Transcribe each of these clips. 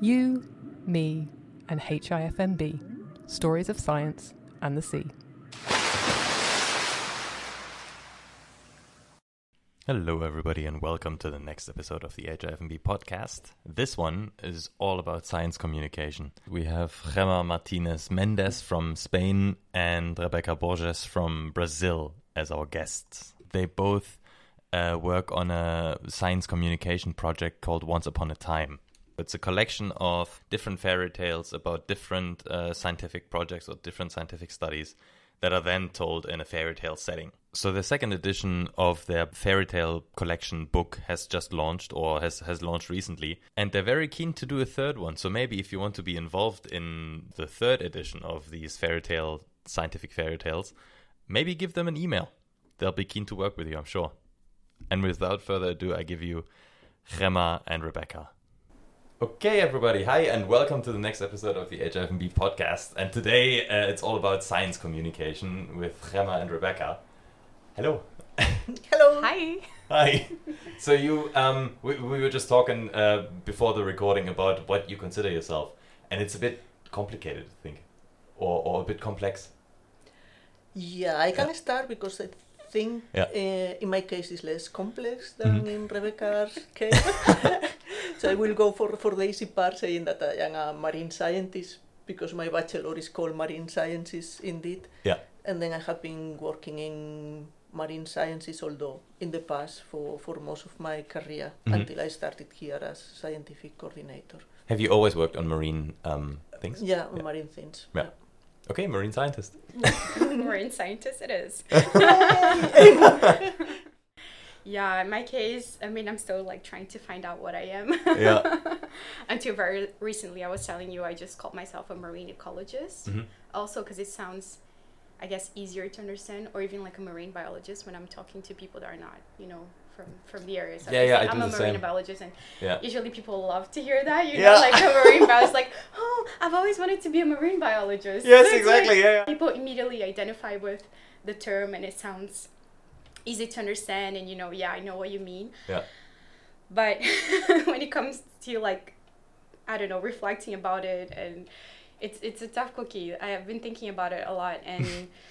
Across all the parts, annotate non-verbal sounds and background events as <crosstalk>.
You, me, and HIFMB Stories of Science and the Sea. Hello, everybody, and welcome to the next episode of the HIFMB podcast. This one is all about science communication. We have Gema Martínez Méndez from Spain and Rebecca Borges from Brazil as our guests. They both uh, work on a science communication project called Once Upon a Time. It's a collection of different fairy tales about different uh, scientific projects or different scientific studies that are then told in a fairy tale setting. So the second edition of their fairy tale collection book has just launched or has, has launched recently, and they're very keen to do a third one. So maybe if you want to be involved in the third edition of these fairy tale scientific fairy tales, maybe give them an email. They'll be keen to work with you, I'm sure. And without further ado, I give you Gema and Rebecca. Okay, everybody, hi, and welcome to the next episode of the HIFMB podcast. And today uh, it's all about science communication with Gema and Rebecca. Hello. <laughs> Hello. Hi. Hi. so you, um, we, we were just talking uh, before the recording about what you consider yourself, and it's a bit complicated, I think, or, or a bit complex. Yeah, I can start because I think Yeah. uh, in my case it's less complex than Mhm. in Rebecca's <laughs> case. <laughs> so I will go for, for the easy part saying that I am a marine scientist because my bachelor is called marine sciences indeed. Yeah. And then I have been working in marine sciences although in the past for, for most of my career Mhm. until I started here as scientific coordinator. Have you always worked on marine um, things? Yeah, Yeah. marine things. Yeah. Okay, marine scientist. <laughs> Marine scientist it is. <laughs> <laughs> yeah, in my case, I mean, I'm still like trying to find out what I am. Yeah. <laughs> Until very recently, I was telling you I just called myself a marine ecologist. Mhm. Also, because it sounds, I guess, easier to understand, or even like a marine biologist when I'm talking to people that are not, you know, from from the area. So Yeah, yeah, I I'm a marine same. biologist, and Yeah. usually people love to hear that. You Yeah. know, like a marine biologist, like, <laughs> oh, I've always wanted to be a marine biologist. Yes, It's like- exactly. Yeah, yeah. people immediately identify with the term and it sounds easy to understand and you know yeah i know what you mean Yeah. but <laughs> when it comes to like i don't know reflecting about it and it's it's a tough cookie i have been thinking about it a lot and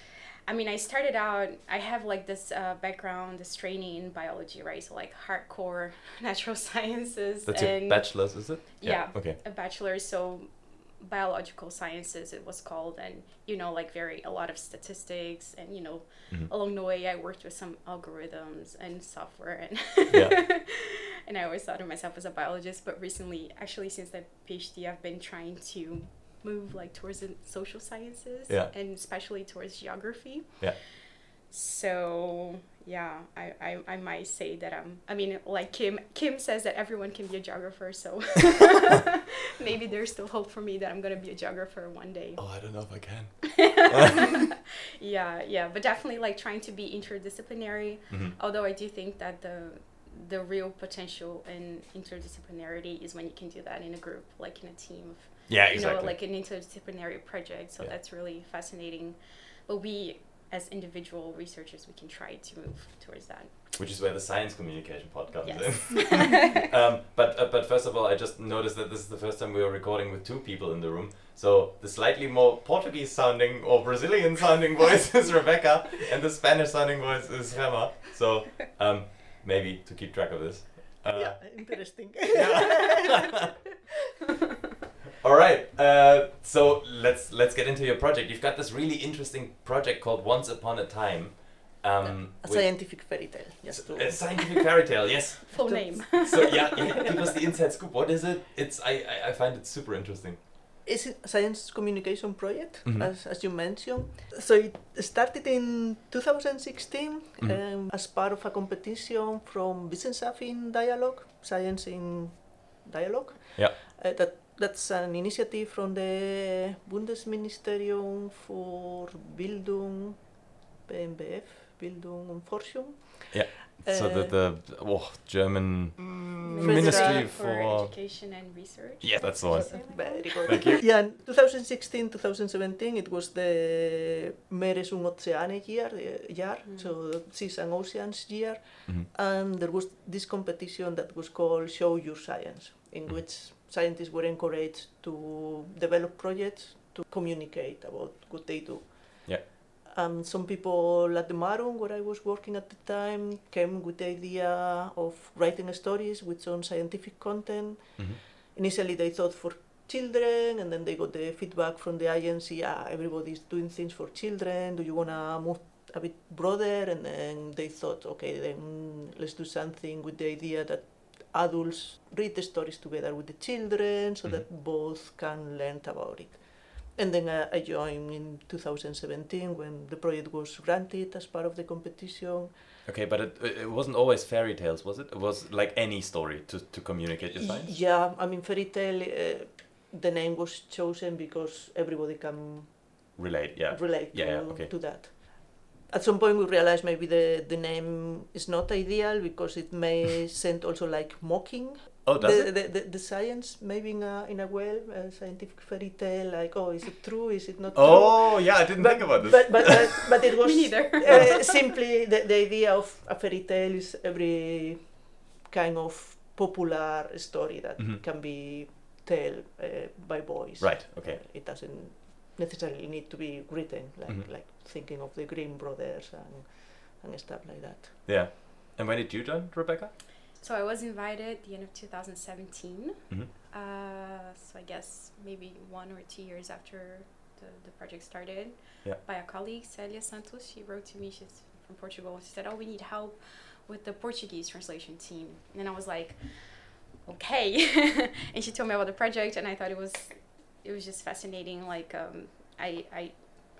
<laughs> i mean i started out i have like this uh, background this training in biology right so like hardcore <laughs> natural sciences That's and your bachelor's, is it? Yeah. Okay. a bachelor's so biological sciences it was called and you know like very a lot of statistics and you know Mhm. along the way i worked with some algorithms and software and Yeah. <laughs> and i always thought of myself as a biologist but recently actually since the phd i've been trying to move like towards the social sciences Yeah. and especially towards geography Yeah. so yeah I, I i might say that i'm i mean like kim kim says that everyone can be a geographer so <laughs> maybe there's still hope for me that i'm going to be a geographer one day Oh, I don't know if I can. <laughs> yeah yeah but definitely like trying to be interdisciplinary Mhm. although i do think that the the real potential in interdisciplinarity is when you can do that in a group like in a team of Yeah, you exactly. know like an interdisciplinary project so Yeah. that's really fascinating but we as individual researchers we can try to move towards that Which is where the science communication part comes yes in. <laughs> <laughs> um, but uh, but first of all, I just noticed that this is the first time we are recording with two people in the room. So the slightly more Portuguese sounding or Brazilian sounding <laughs> voice is Rebecca, and the Spanish sounding voice is Gema. So um, maybe to keep track of this. Uh, yeah, interesting. yeah. All right. Uh, so let's let's get into your project. You've got this really interesting project called Once Upon a Time. Um, a scientific fairy tale. Just to, a scientific fairy tale. Yes. <laughs> full name <laughs> So yeah, yeah, give us the inside scoop. What is it? It's I, I, I find it super interesting. It's a science communication project, Mhm. as, as you mentioned. So it started in 2016 Mhm. um, as part of a competition from Wissenschaft im Dialog, Science in Dialogue. Yeah. Uh, that that's an initiative from the Bundesministerium für Bildung, BMBF, Bildung und Forschung. Yeah, so the Uh, the oh, German Mm, Ministry for, for education and research Yeah, that's the one. Very good. Thank you. Yeah, in 2016, 2017, it was the Meeres und Ozeane year, uh, year Mm. so Seas and Oceans year, Mhm. and there was this competition that was called Show Your Science, in Mhm. which scientists were encouraged to develop projects to communicate about what they do. Yeah. Um, some people at the Marum, where I was working at the time, came with the idea of writing stories with some scientific content. Mhm. Initially, they thought for children, and then they got the feedback from the agency. Ah, everybody's doing things for children. Do you wanna move a bit broader? And then they thought, okay, then let's do something with the idea that adults read the stories together with the children, so that both can learn about it. And then uh, I joined in 2017 when the project was granted as part of the competition. Okay, but it, it wasn't always fairy tales, was it? It was like any story to, to communicate your science? Yeah, I mean, fairy tale, uh, the name was chosen because everybody can Relate, yeah. relate Yeah, to, yeah, okay. to that. At some point, we realized maybe the, the name is not ideal because it may <laughs> sound also like mocking Oh, does the, it? the, the, the science, maybe in a, in a way, a scientific fairy tale, like, oh, is it true? Is it not true? Oh, yeah, I didn't think about this. But, but, but, <laughs> but it was Me neither. uh, <laughs> simply the, the idea of a fairy tale is every kind of popular story that Mhm. can be told uh, by boys. Right, okay. It doesn't necessarily need to be written, like Mhm. like thinking of the Grimm brothers and and stuff like that. Yeah. And when did you join, Rebecca? So I was invited at the end of 2017. Mhm. Uh, so I guess maybe one or two years after the, the project started. Yeah. By a colleague, Celia Santos. She wrote to me. She's from Portugal. She said, "Oh, we need help with the Portuguese translation team." And I was like, "Okay." <laughs> and she told me about the project, and I thought it was it was just fascinating. Like um, I I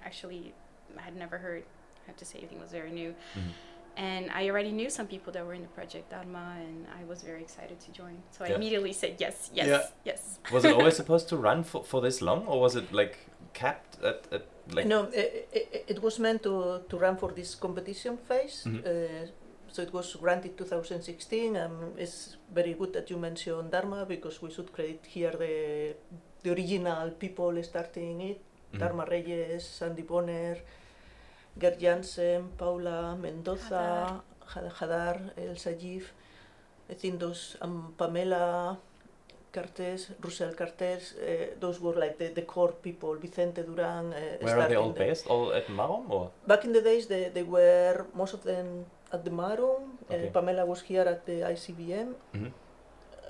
actually had never heard. I have to say, everything was very new. Mhm. And I already knew some people that were in the project Dharma, and I was very excited to join. So I immediately said yes, yes, Yeah. yes. Was it always <laughs> supposed to run for, for this long, or was it like capped at, at like? no, it, it, it was meant to, to run for this competition phase. Mhm. Uh, so it was granted 2016. Um, it's very good that you mentioned Dharma because we should credit here the the original people starting it. Mhm. Dharma Reyes, Sandy Bonner, Gert Jansen, Paula Mendoza, Had- Hadar Elyashiv. I those, um, Pamela Cartes, Russell Cartes, uh, those were like the, the core people. Vicente Duran. Uh, Where are they starting all the- based? All at Marum, or? Back in the days, they, they were most of them at the Marum. Okay. Uh, Pamela was here at the ICBM, Mhm.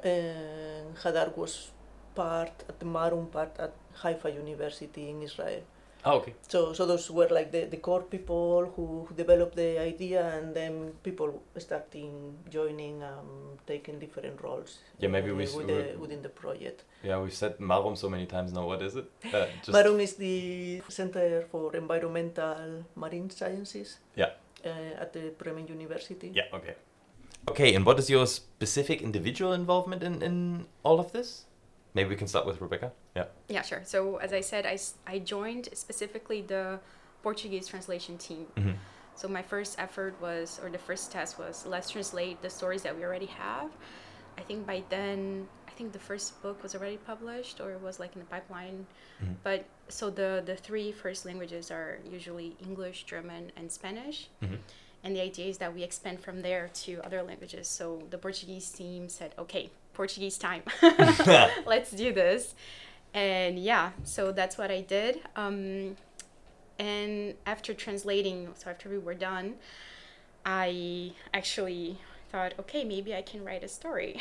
and Hadar was part at the Marum, part at Haifa University in Israel. Oh, okay. So, so those were like the, the core people who, who developed the idea, and then people starting joining, um, taking different roles. Yeah, maybe uh, we s- with the, within the project. Yeah, we've said Marum so many times now. What is it? Uh, <laughs> just Marum is the Center for Environmental Marine Sciences. Yeah. Uh, at the Bremen University. Yeah. Okay. Okay, and what is your specific individual involvement in in all of this? Maybe we can start with Rebecca. Yeah. Yeah, sure. So as I said, I, I joined specifically the Portuguese translation team. Mm-hmm. So my first effort was, or the first test was, let's translate the stories that we already have. I think by then, I think the first book was already published, or it was like in the pipeline. Mhm. But so the the three first languages are usually English, German, and Spanish. Mhm. And the idea is that we expand from there to other languages. So the Portuguese team said, okay, Portuguese time. <laughs> <laughs> Let's do this. And yeah, so that's what I did. Um, and after translating, so after we were done, I actually thought, okay, maybe I can write a story.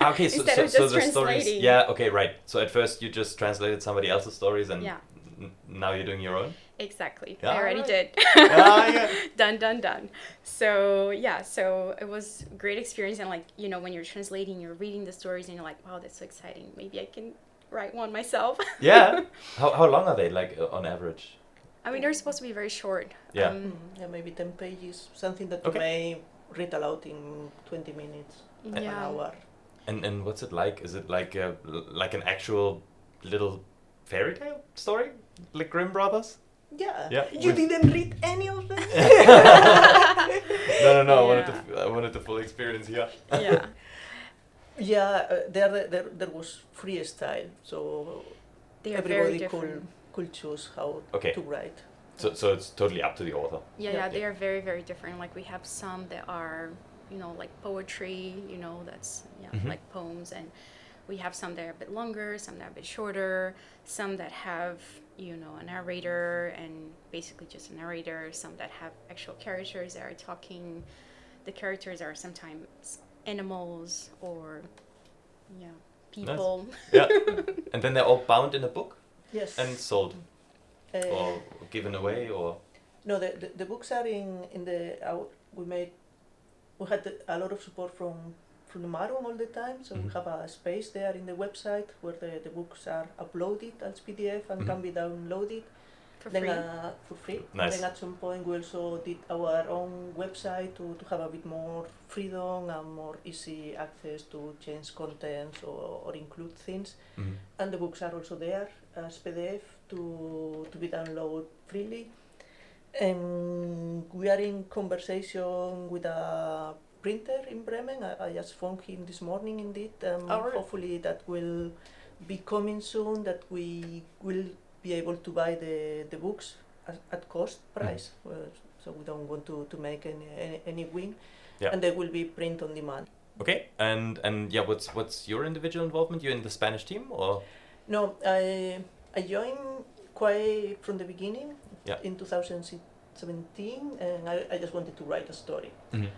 Ah, okay, <laughs> so, Instead so, of so the stories. Yeah. Okay. Right. So at first you just translated somebody else's stories, and Yeah. n- now you're doing your own. Exactly. Yeah, I already alright. did. <laughs> Ah, yeah. done, done, done. So yeah, so it was great experience, and like you know, when you're translating, you're reading the stories, and you're like, wow, that's so exciting. Maybe I can write one myself. <laughs> Yeah. how how long are they like uh, on average? I mean, they're supposed to be very short. Yeah. Um, Mm, yeah, maybe 10 pages, something that Okay. you may read aloud in 20 minutes, yeah. an hour. And and what's it like? Is it like a like an actual little fairy tale story, like Grimm Brothers? Yeah. Yeah, You with- didn't read any of them? <laughs> No, no, no. I wanted <laughs> Yeah. the I wanted the full experience here. yeah. Yeah, uh, there, there, there was freestyle, so They are very everybody different. could, could choose how Okay. to write. So so it's totally up to the author. Yeah, Yeah. yeah, they are very, very different. Like we have some that are, you know, like poetry, you know, that's yeah, Mhm. like poems, and we have some that are a bit longer, some that are a bit shorter, some that have you know a narrator and basically just a narrator, some that have actual characters that are talking. The characters are sometimes animals or yeah people. Yeah. <laughs> and then they're all bound in a book Yes. and sold Uh, or given away or. No, the, the, the books are in, in the out. We made we had a lot of support from from the Marum all the time, so Mhm. we have a space there in the website where the, the books are uploaded as PDF and can Mhm. be downloaded. For then free. Uh, for free. Nice. Then at some point we also did our own website to, to have a bit more freedom and more easy access to change contents or, or include things. Mhm. And the books are also there as PDF to, to be downloaded freely. And we are in conversation with a printer in Bremen. I, I just phoned him this morning indeed. Um, Oh, really? Hopefully that will be coming soon, that we will be able to buy the, the books at, at cost price. Uh, so we don't want to, to make any, any, any win. Yeah. And they will be print on demand. Okay, and and yeah, what's what's your individual involvement? You're in the Spanish team or? No, I I joined quite from the beginning Yeah. in 2017, and I, I just wanted to write a story. Mhm.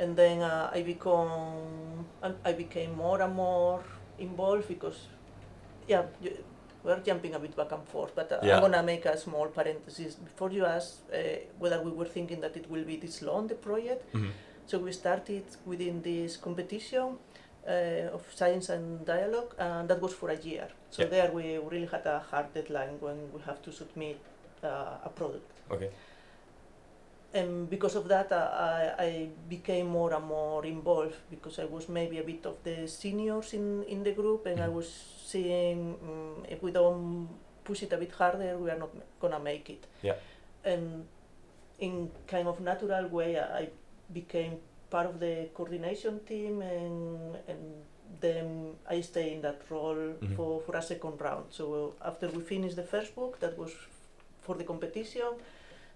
And then uh, I become I became more and more involved because, yeah, we're jumping a bit back and forth. But uh, Yeah. I'm gonna make a small parenthesis before you ask uh, whether we were thinking that it will be this long the project. Mhm. So we started within this competition uh, of science and dialogue, and that was for a year. So Yeah. there we really had a hard deadline when we have to submit uh, a product. Okay. And because of that, uh, I, I became more and more involved because I was maybe a bit of the seniors in, in the group, and I Mhm. was seeing um, if we don't push it a bit harder, we are not gonna make it. Yeah. And in kind of natural way, I became part of the coordination team, and and then I stay in that role Mhm. for, for a second round. So after we finished the first book, that was for the competition,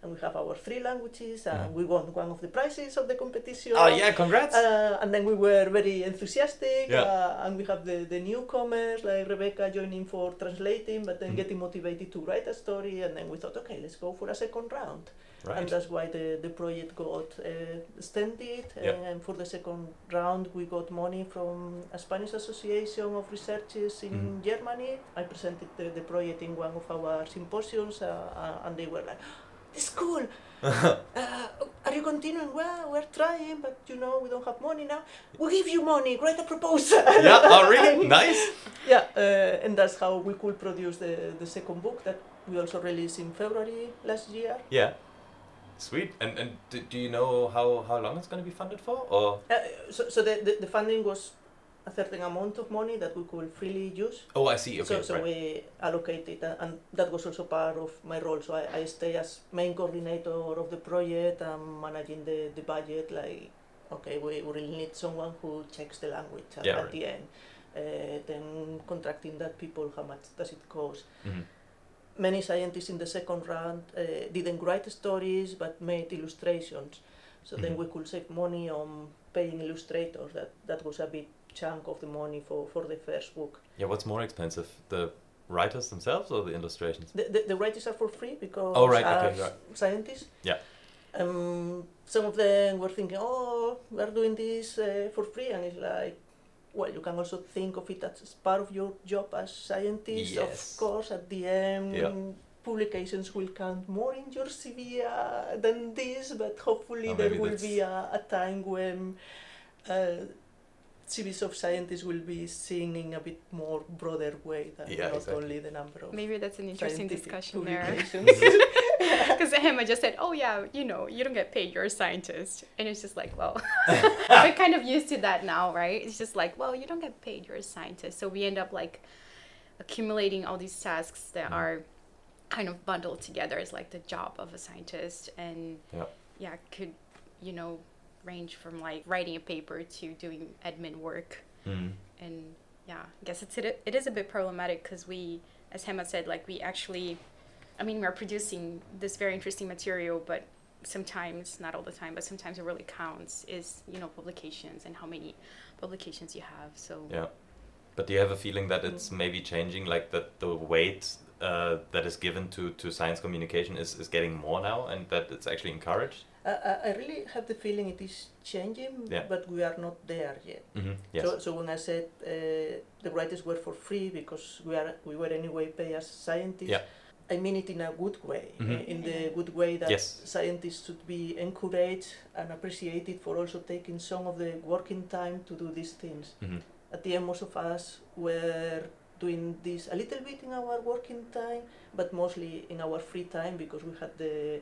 and we have our three languages, and Mhm. we won one of the prizes of the competition. Oh yeah, congrats. Uh, and then we were very enthusiastic, Yeah. uh, and we have the, the newcomers like Rebecca joining for translating, but then Mhm. getting motivated to write a story. And then we thought, okay, let's go for a second round. And that's why the, the project got uh, extended. Yeah. And for the second round, we got money from a Spanish Association of Researchers in Mhm. Germany. I presented the, the project in one of our symposiums, uh, uh, and they were like, it's cool. <laughs> uh, are you continuing? Well, we're trying, but you know, we don't have money now. We'll give you money, write a proposal. <laughs> yeah. Oh really? Nice. <laughs> yeah, uh, and that's how we could produce the, the second book that we also released in February last year. Yeah. Sweet. And and do, do you know how how long it's going to be funded for or? Uh, so so the, the, the funding was a certain amount of money that we could freely use. Oh, I see. Okay. so so right. we allocated, and that was also part of my role. So I, I stay as main coordinator of the project and managing the, the budget. Like, okay, we, we really need someone who checks the language at, Yeah, at right. the end. Uh, then contracting that people, how much does it cost? Mhm. Many scientists in the second round uh, didn't write stories but made illustrations. So then Mhm. we could save money on paying illustrators. That that was a big chunk of the money for, for the first book. Yeah. What's more expensive, the writers themselves or the illustrations? The, the, the writers are for free because Oh, right, okay, right. scientists. Yeah. Um, some of them were thinking, oh, we're doing this uh, for free, and it's like, well, you can also think of it as part of your job as scientist. Yes. Of course, at the end, Yeah. publications will count more in your CV uh, than this, but hopefully Oh, there will that's- be a, a time when uh, CVs of scientists will be seen in a bit more broader way than Yeah, not exactly. only the number of Maybe that's an interesting discussion there. publications. <laughs> <laughs> Because Emma just said, "Oh yeah, you know, you don't get paid. You're a scientist," and it's just like, well, <laughs> we're kind of used to that now, right? It's just like, well, you don't get paid. You're a scientist, so we end up like accumulating all these tasks that Mhm. are kind of bundled together as like the job of a scientist, and Yeah. yeah, could you know range from like writing a paper to doing admin work Mm. and yeah i guess it's it, it is a bit problematic because we as hema said like we actually i mean we're producing this very interesting material but sometimes not all the time but sometimes it really counts is you know publications and how many publications you have so Yeah. But do you have a feeling that it's maybe changing, like that the weight uh, that is given to, to science communication is, is getting more now and that it's actually encouraged? I, I- really have the feeling it is changing, Yeah. but we are not there yet. Mm-hmm. Yes. So, so when I said uh, the writers were for free because we are we were anyway paid as scientists, Yeah. I mean it in a good way, uh, in the good way that Yes. scientists should be encouraged and appreciated for also taking some of the working time to do these things. Mhm. At the end, most of us were doing this a little bit in our working time, but mostly in our free time because we had the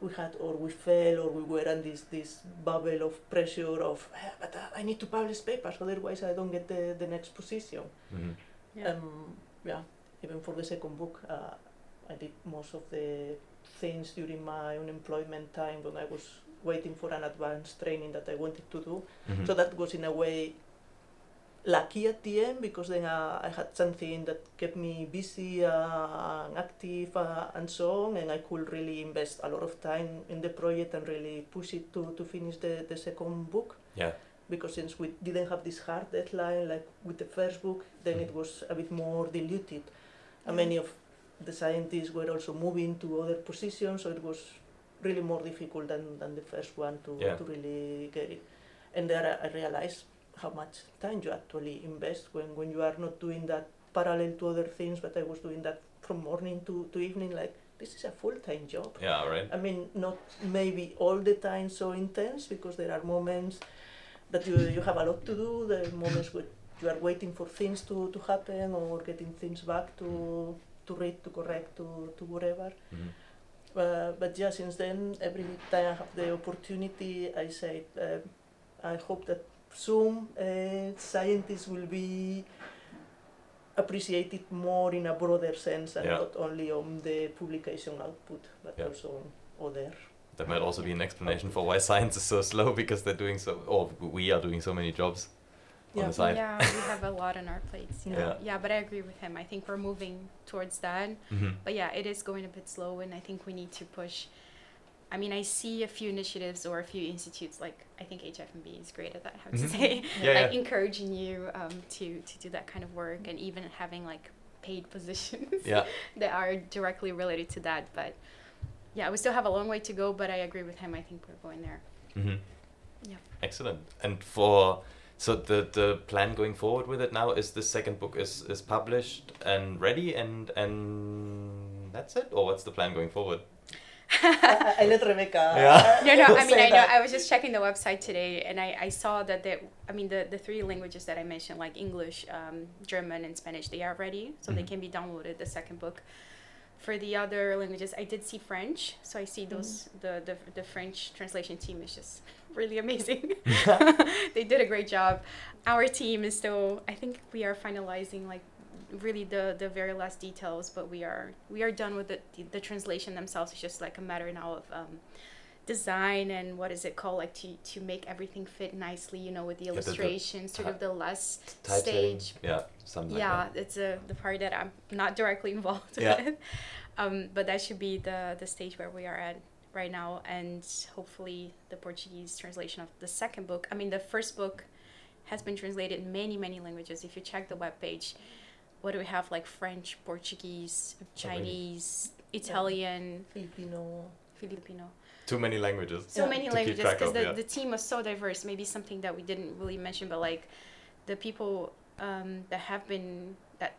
we had or we fell or we were in this this bubble of pressure of "Ah, but uh, I need to publish papers otherwise I don't get the, the next position. Mm-hmm. Yeah. Um, yeah, even for the second book, uh, I did most of the things during my unemployment time when I was waiting for an advanced training that I wanted to do. Mm-hmm. So that was in a way lucky at the end because then uh, I had something that kept me busy uh, and active uh, and so on, and I could really invest a lot of time in the project and really push it to, to finish the, the second book. Yeah. Because since we didn't have this hard deadline like with the first book, then it was a bit more diluted. And many of the scientists were also moving to other positions, so it was really more difficult than, than the first one to, Yeah. to really get it. And there I realized how much time you actually invest when, when you are not doing that parallel to other things, but I was doing that from morning to, to evening, like this is a full-time job. Yeah, right. I mean, not maybe all the time so intense because there are moments that you, you have a lot to do, the moments where you are waiting for things to, to happen or getting things back to, to read, to correct, to, to whatever. Mm-hmm. Uh, but yeah, since then, every time I have the opportunity, I say, uh, I hope that soon uh, scientists will be appreciated more in a broader sense and Yeah. not only on the publication output, but Yeah. also on other. That might also be an explanation for why science is so slow because they're doing so, or we are doing so many jobs on Yeah. the side. Yeah, we have a lot on our plates. Yeah. Yeah. yeah. but I agree with him. I think we're moving towards that. Mm-hmm. But yeah, it is going a bit slow, and I think we need to push. I mean, I see a few initiatives or a few institutes, like I think HIFMB is great at that, I have Mhm. to say, Yeah, <laughs> like yeah. encouraging you um, to, to do that kind of work and even having like paid positions Yeah. <laughs> that are directly related to that. But yeah, we still have a long way to go, but I agree with him. I think we're going there. Mm-hmm. Yeah. Excellent. And for so the the plan going forward with it now is the second book is is published and ready and and that's it or what's the plan going forward? I, I let Rebecca. Yeah. <laughs> no, no. I mean, I know. that. I was just checking the website today, and I, I saw that the I mean the, the three languages that I mentioned, like English, um, German, and Spanish, they are ready, so they Mhm. can be downloaded. The second book. For the other languages, I did see French, so I see those the, the the French translation team is just <laughs> really amazing. <laughs> they did a great job. Our team is still. I think we are finalizing like really the the very last details, but we are we are done with the the, the translation themselves. It's just like a matter now of um, design and what is it called like to to make everything fit nicely. You know, with the the illustrations, sort of the last stage. Yeah, something yeah, like it's a the part that I'm not directly <laughs> involved Yeah. with. Um, but that should be the the stage where we are at right now, and hopefully the Portuguese translation of the second book. I mean, the first book has been translated in many many languages. If you check the webpage, what do we have like French, Portuguese, So many. Chinese, Italian, Filipino. Filipino. Too many languages. So Yeah. many To languages because the, yeah. the team was so diverse. Maybe something that we didn't really mention, but like the people um, that have been that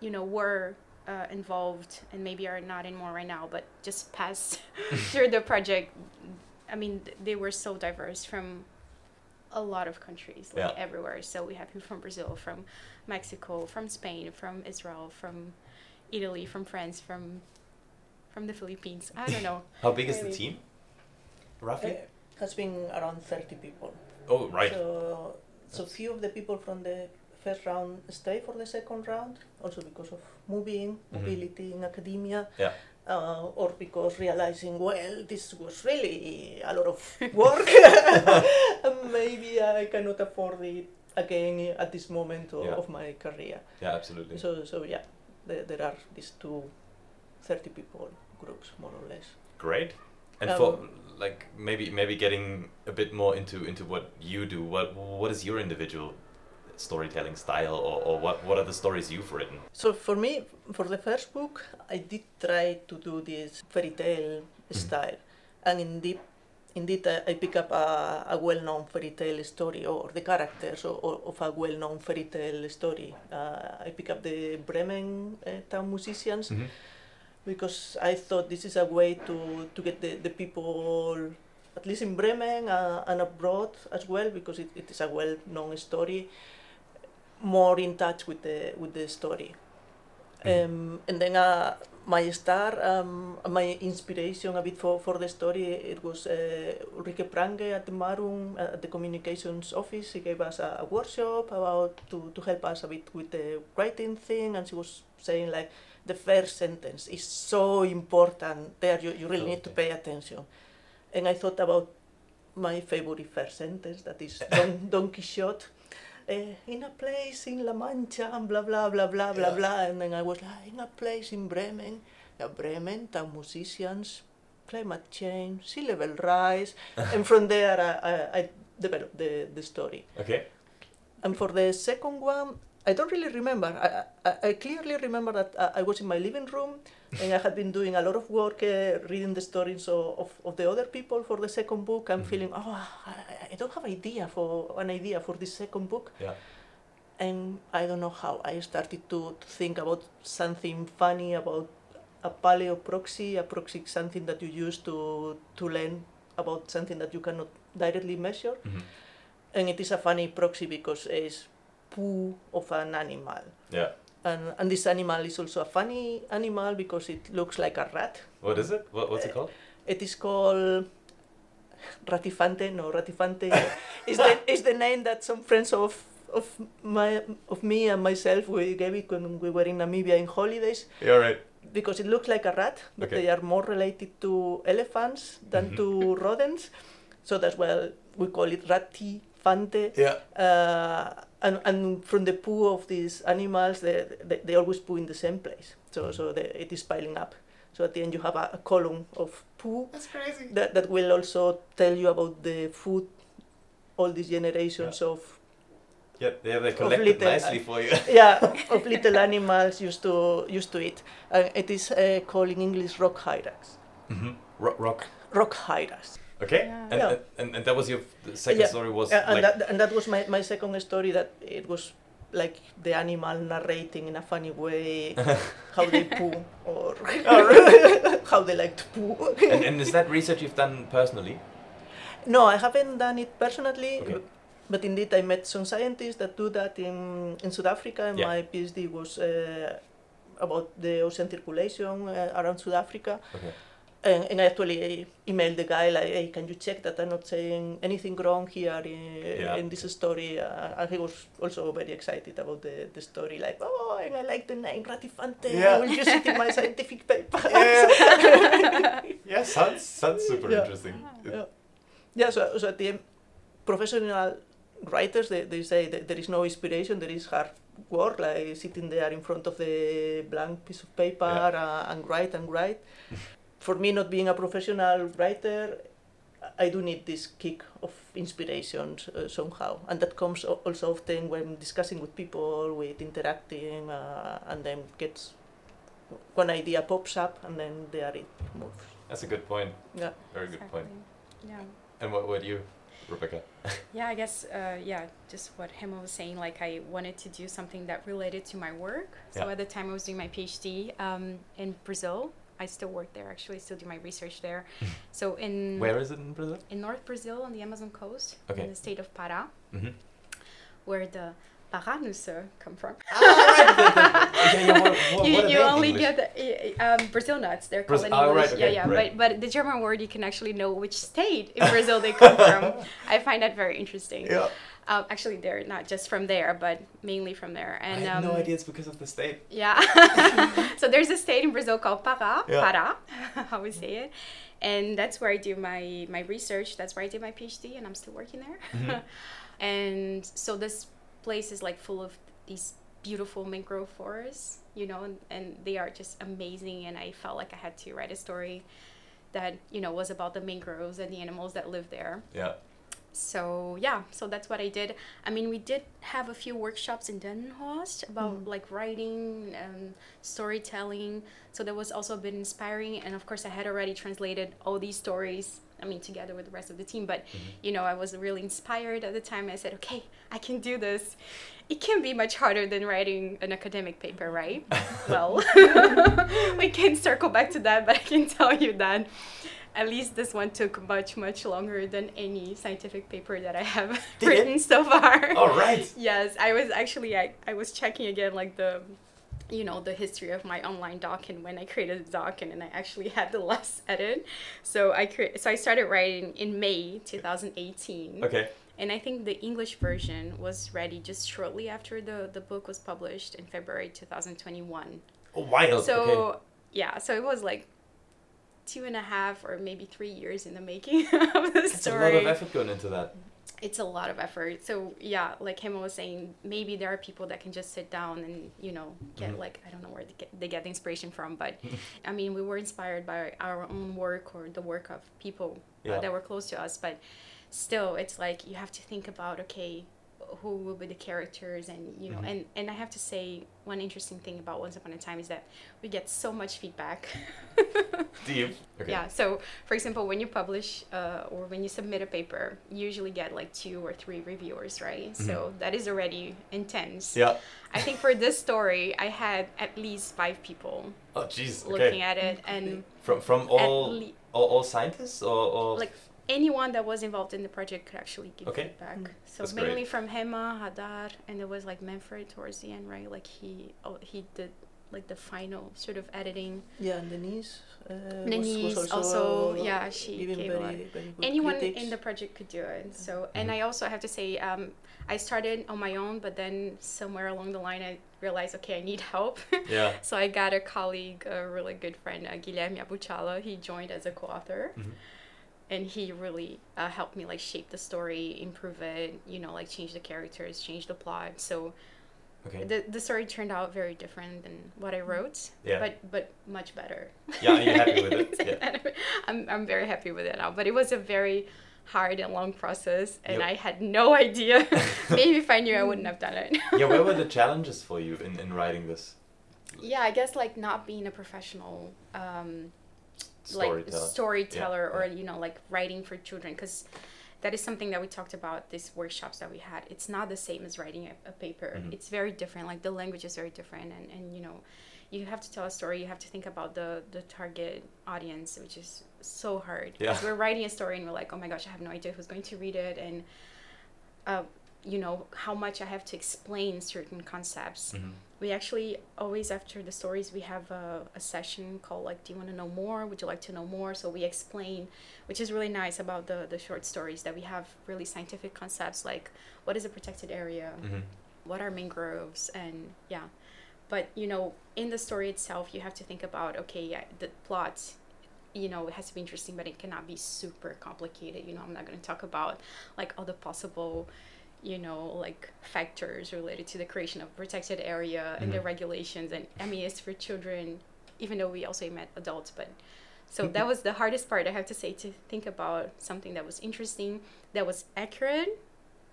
you know were uh, involved and maybe are not anymore right now, but just passed <laughs> through the project. I mean, they were so diverse from a lot of countries, like Yeah. everywhere. So we have people from Brazil, from Mexico, from Spain, from Israel, from Italy, from France, from from the Philippines. I don't know. <laughs> How big is the team? Roughly? Uh, has been around 30 people. oh, right. So, so few of the people from the first round stay for the second round, also because of moving, Mhm. mobility in academia, Yeah. uh, or because realizing, well, this was really a lot of <laughs> work, <laughs> maybe I cannot afford it again at this moment of, Yeah. of my career. Yeah, absolutely. So, so yeah, there, there are these two 30 people groups, more or less. Great. And Um, for like maybe maybe getting a bit more into into what you do. What what is your individual storytelling style, or, or what what are the stories you've written? So for me, for the first book, I did try to do this fairy tale style, and indeed, indeed, I, I pick up a, a well-known fairy tale story or the characters of, of a well-known fairy tale story. Uh, I pick up the Bremen uh, town musicians because I thought this is a way to, to get the, the people, at least in Bremen uh, and abroad as well, because it, it is a well-known story, more in touch with the with the story. Um, and then uh, my star, um, my inspiration a bit for, for the story, it was uh, Ulrike Prange at the Marum, at the communications office. She gave us a, a workshop about to, to help us a bit with the writing thing, and she was saying like the first sentence is so important there. You, you really need to pay attention. And I thought about my favorite first sentence, that is <laughs> Don, Don Quixote. Uh, in a place in La Mancha, and blah blah blah blah blah Yeah. blah, and then I was like, in a place in Bremen, yeah, Bremen, town musicians, climate change, sea level rise, <laughs> and from there I, I, I developed the, the story. Okay. And for the second one, I don't really remember. I, I, I clearly remember that uh, I was in my living room and I had been doing a lot of work uh, reading the stories of, of, of the other people for the second book. I'm Mhm. feeling, oh, I, I don't have idea for an idea for this second book. Yeah. And I don't know how I started to, to think about something funny about a paleo proxy. A proxy something that you use to, to learn about something that you cannot directly measure Mhm. and it is a funny proxy because it's poo of an animal. Yeah. And, and this animal is also a funny animal because it looks like a rat. What is it? What, what's it called? It is called Ratifante. No, Ratifante <laughs> is the is the name that some friends of of my of me and myself we gave it when we were in Namibia in holidays Yeah, right. because it looks like a rat, but Okay. they are more related to elephants than Mhm. to rodents. So that's why we call it Ratifante. Yeah. uh, and, and from the poo of these animals, they, they, they always poo in the same place. So, so the, it is piling up. So at the end, you have a, a column of poo That's crazy. that, that will also tell you about the food all these generations of Yeah, yeah, they collected little- nicely for you. <laughs> yeah <laughs> of little animals used to used to eat. Uh, it is uh, called in English rock hyrax. mm-hmm. Rock, rock. Rock hyrax. Okay. Yeah. And, Yeah. and and that was your second Yeah. story was Uh, and like that and that was my, my second story that it was like the animal narrating in a funny way <laughs> how they poo or <laughs> <laughs> how they like to poo. and, and is that research you've done personally? no, I haven't done it personally, Okay. but indeed I met some scientists that do that in, in South Africa, and Yeah. my PhD was uh, about the ocean circulation uh, around South Africa. Okay. And, and I actually emailed the guy like, hey, can you check that I'm not saying anything wrong here in, Yeah. in this story? Uh, and he was also very excited about the, the story, like, oh, and I like the name Ratifante. Yeah. I will use it in my <laughs> scientific paper. <laughs> yeah, sounds sounds super Yeah. interesting. yeah. yeah, so, so at the end, professional writers, they, they say that there is no inspiration, there is hard work, like sitting there in front of the blank piece of paper uh, and write and write. <laughs> For me, not being a professional writer, I do need this kick of inspiration uh, somehow, and that comes also often when discussing with people, with interacting, uh, and then gets one idea pops up, and then there it moves. That's a good point. Yeah. Very good point. Yeah. And what what you, Rebecca? <laughs> Yeah, I guess, uh, yeah, just what Hema was saying, like I wanted to do something that related to my work. So Yeah. at the time I was doing my PhD um, in Brazil. I still work there, actually, still do my research there. <laughs> so in Where is it in Brazil? in North Brazil on the Amazon coast, Okay. in the state of Pará, Mm-hmm. where the Paranüsse come from. Ah, right. the- <laughs> the- okay, yeah, what, what, you you only English? get the, uh, um, Brazil nuts. They're called in oh, English. right, okay, yeah, yeah. right. But but the German word you can actually know which state in Brazil they come <laughs> from. I find that very interesting. Yeah. Um, actually, they're not just from there, but mainly from there. And I had um, no idea it's because of the state. Yeah. <laughs> <laughs> so there's a state in Brazil called Pará, Yeah. Pará, <laughs> how we say it, and that's where I do my my research. That's where I did my PhD, and I'm still working there. Mhm. and so this place is like full of these beautiful mangrove forests, you know, and, and they are just amazing. And I felt like I had to write a story that you know was about the mangroves and the animals that live there Yeah. So yeah, so that's what I did. I mean, we did have a few workshops in Delmenhorst about Mhm. like writing and storytelling. So that was also a bit inspiring. And of course, I had already translated all these stories. I mean, together with the rest of the team. But you know, I was really inspired at the time. I said, okay, I can do this. It can be much harder than writing an academic paper, right? <laughs> well, <laughs> we can circle back to that, but I can tell you that at least this one took much, much longer than any scientific paper that I have <laughs> written so far. All right. Yes, I was actually I, I was checking again like the you know the history of my online doc and when I created the doc and then I actually had the <laughs> last edit. So I cre- so I started writing in May 2018. Okay. And I think the English version was ready just shortly after the the book was published in February 2021. Oh, wild. So okay. yeah, so it was like two and a half or maybe three years in the making <laughs> of the It's a lot of effort going into that. it's a lot of effort. So yeah, like Hema was saying, maybe there are people that can just sit down and you know get Mhm. like I don't know where they get, they get the inspiration from, but <laughs> I mean we were inspired by our own work or the work of people Yeah. uh, that were close to us, but still it's like you have to think about okay who will be the characters and you know Mhm. and and i have to say one interesting thing about once upon a time is that we get so much feedback <laughs> <laughs> Do you? Okay. yeah. So, for example, when you publish uh, or when you submit a paper, you usually get like two or three reviewers, right? So that is already intense. Yeah. I think for this story, I had at least five people Oh, jeez. looking Okay. at it, and From from all le- all, all scientists or, or like anyone that was involved in the project could actually give Okay. feedback. Mm. So That's mainly great. from Hema, Hadar, and there was like Manfred towards the end, right? Like he oh, he did like the final sort of editing. Yeah, and Denise. Uh, Denise was also, yeah, she giving gave a very, lot. very good anyone critics. in the project could do it so and Mhm. i also have to say um, i started on my own but then somewhere along the line i realized okay i need help <laughs> yeah. so i got a colleague a really good friend uh, guilherme abuchahla he joined as a co-author Mhm. and he really uh, helped me like shape the story improve it you know like change the characters change the plot so Okay. the, the story turned out very different than what i wrote Yeah. but but much better Yeah, are you happy with it? <laughs> Yeah. I'm, I'm very happy with it now. But it was a very hard and long process, and Yep. I had no <laughs> idea. <laughs> Maybe if I knew, I wouldn't have done it. yeah. Where were the challenges for you in, in writing this yeah, I guess like not being a professional um, like storyteller? storyteller Yeah, or you know like writing for children because that is something that we talked about these workshops that we had it's not the same as writing a, a paper Mhm. it's very different like the language is very different and, and you know you have to tell a story you have to think about the the target audience which is so hard Yeah. we're writing a story and we're like oh my gosh i have no idea who's going to read it and uh, you know how much i have to explain certain concepts. Mhm. we actually always after the stories we have a, a session called like do you want to know more? Would you like to know more? So we explain which is really nice about the the short stories that we have really scientific concepts like what is a protected area? Mhm. what are mangroves? And yeah. But you know in the story itself you have to think about okay yeah, the plot you know it has to be interesting but it cannot be super complicated you know i'm not going to talk about like all the possible you know like factors related to the creation of protected area and the Mhm. regulations and i mean it's for children even though we also met adults but so that was the hardest part i have to say to think about something that was interesting that was accurate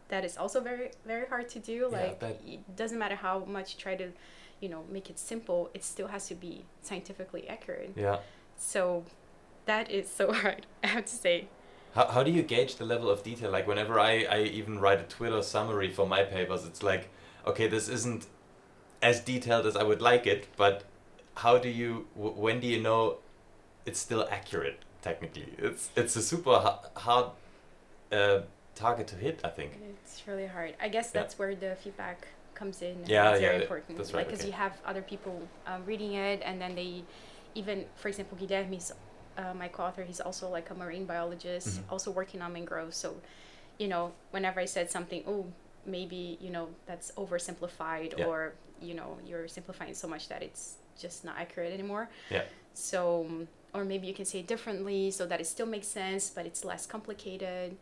that is also very very hard to do Yeah, like bet. it doesn't matter how much you try to you know make it simple it still has to be scientifically accurate Yeah. so that is so <laughs> hard i have to say How, how do you gauge the level of detail? Like whenever I, I even write a Twitter summary for my papers, it's like, okay, this isn't as detailed as I would like it, but how do you, w- when do you know it's still accurate technically? It's it's a super ha- hard uh, target to hit, I think. It's really hard. I guess Yeah. that's where the feedback comes in. And Yeah, it's yeah, very important. that's right, Like, because okay. you have other people um, reading it, and then they, even for example, Guilherme's uh, my co-author. He's also like a marine biologist, Mhm. also working on mangroves. So, you know, whenever I said something, oh, maybe you know that's oversimplified, Yeah. or you know you're simplifying so much that it's just not accurate anymore. Yeah. So, or maybe you can say it differently so that it still makes sense, but it's less complicated.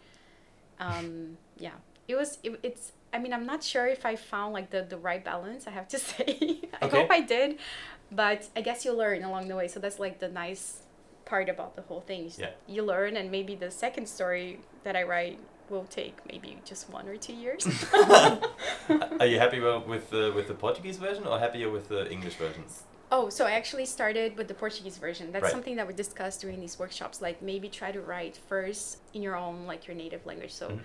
Um, <laughs> yeah, it was. It, it's. I mean, I'm not sure if I found like the the right balance. I have to <laughs> say. I Okay. hope I did, but I guess you learn along the way. So that's like the nice part about the whole thing. is Yeah. You learn, and maybe the second story that I write will take maybe just one or two years. <laughs> Are you happy with the with the Portuguese version or happier with the English versions? Oh, so I actually started with the Portuguese version. That's Right. something that we discussed during these workshops. Like maybe try to write first in your own, like your native language. So, Mhm.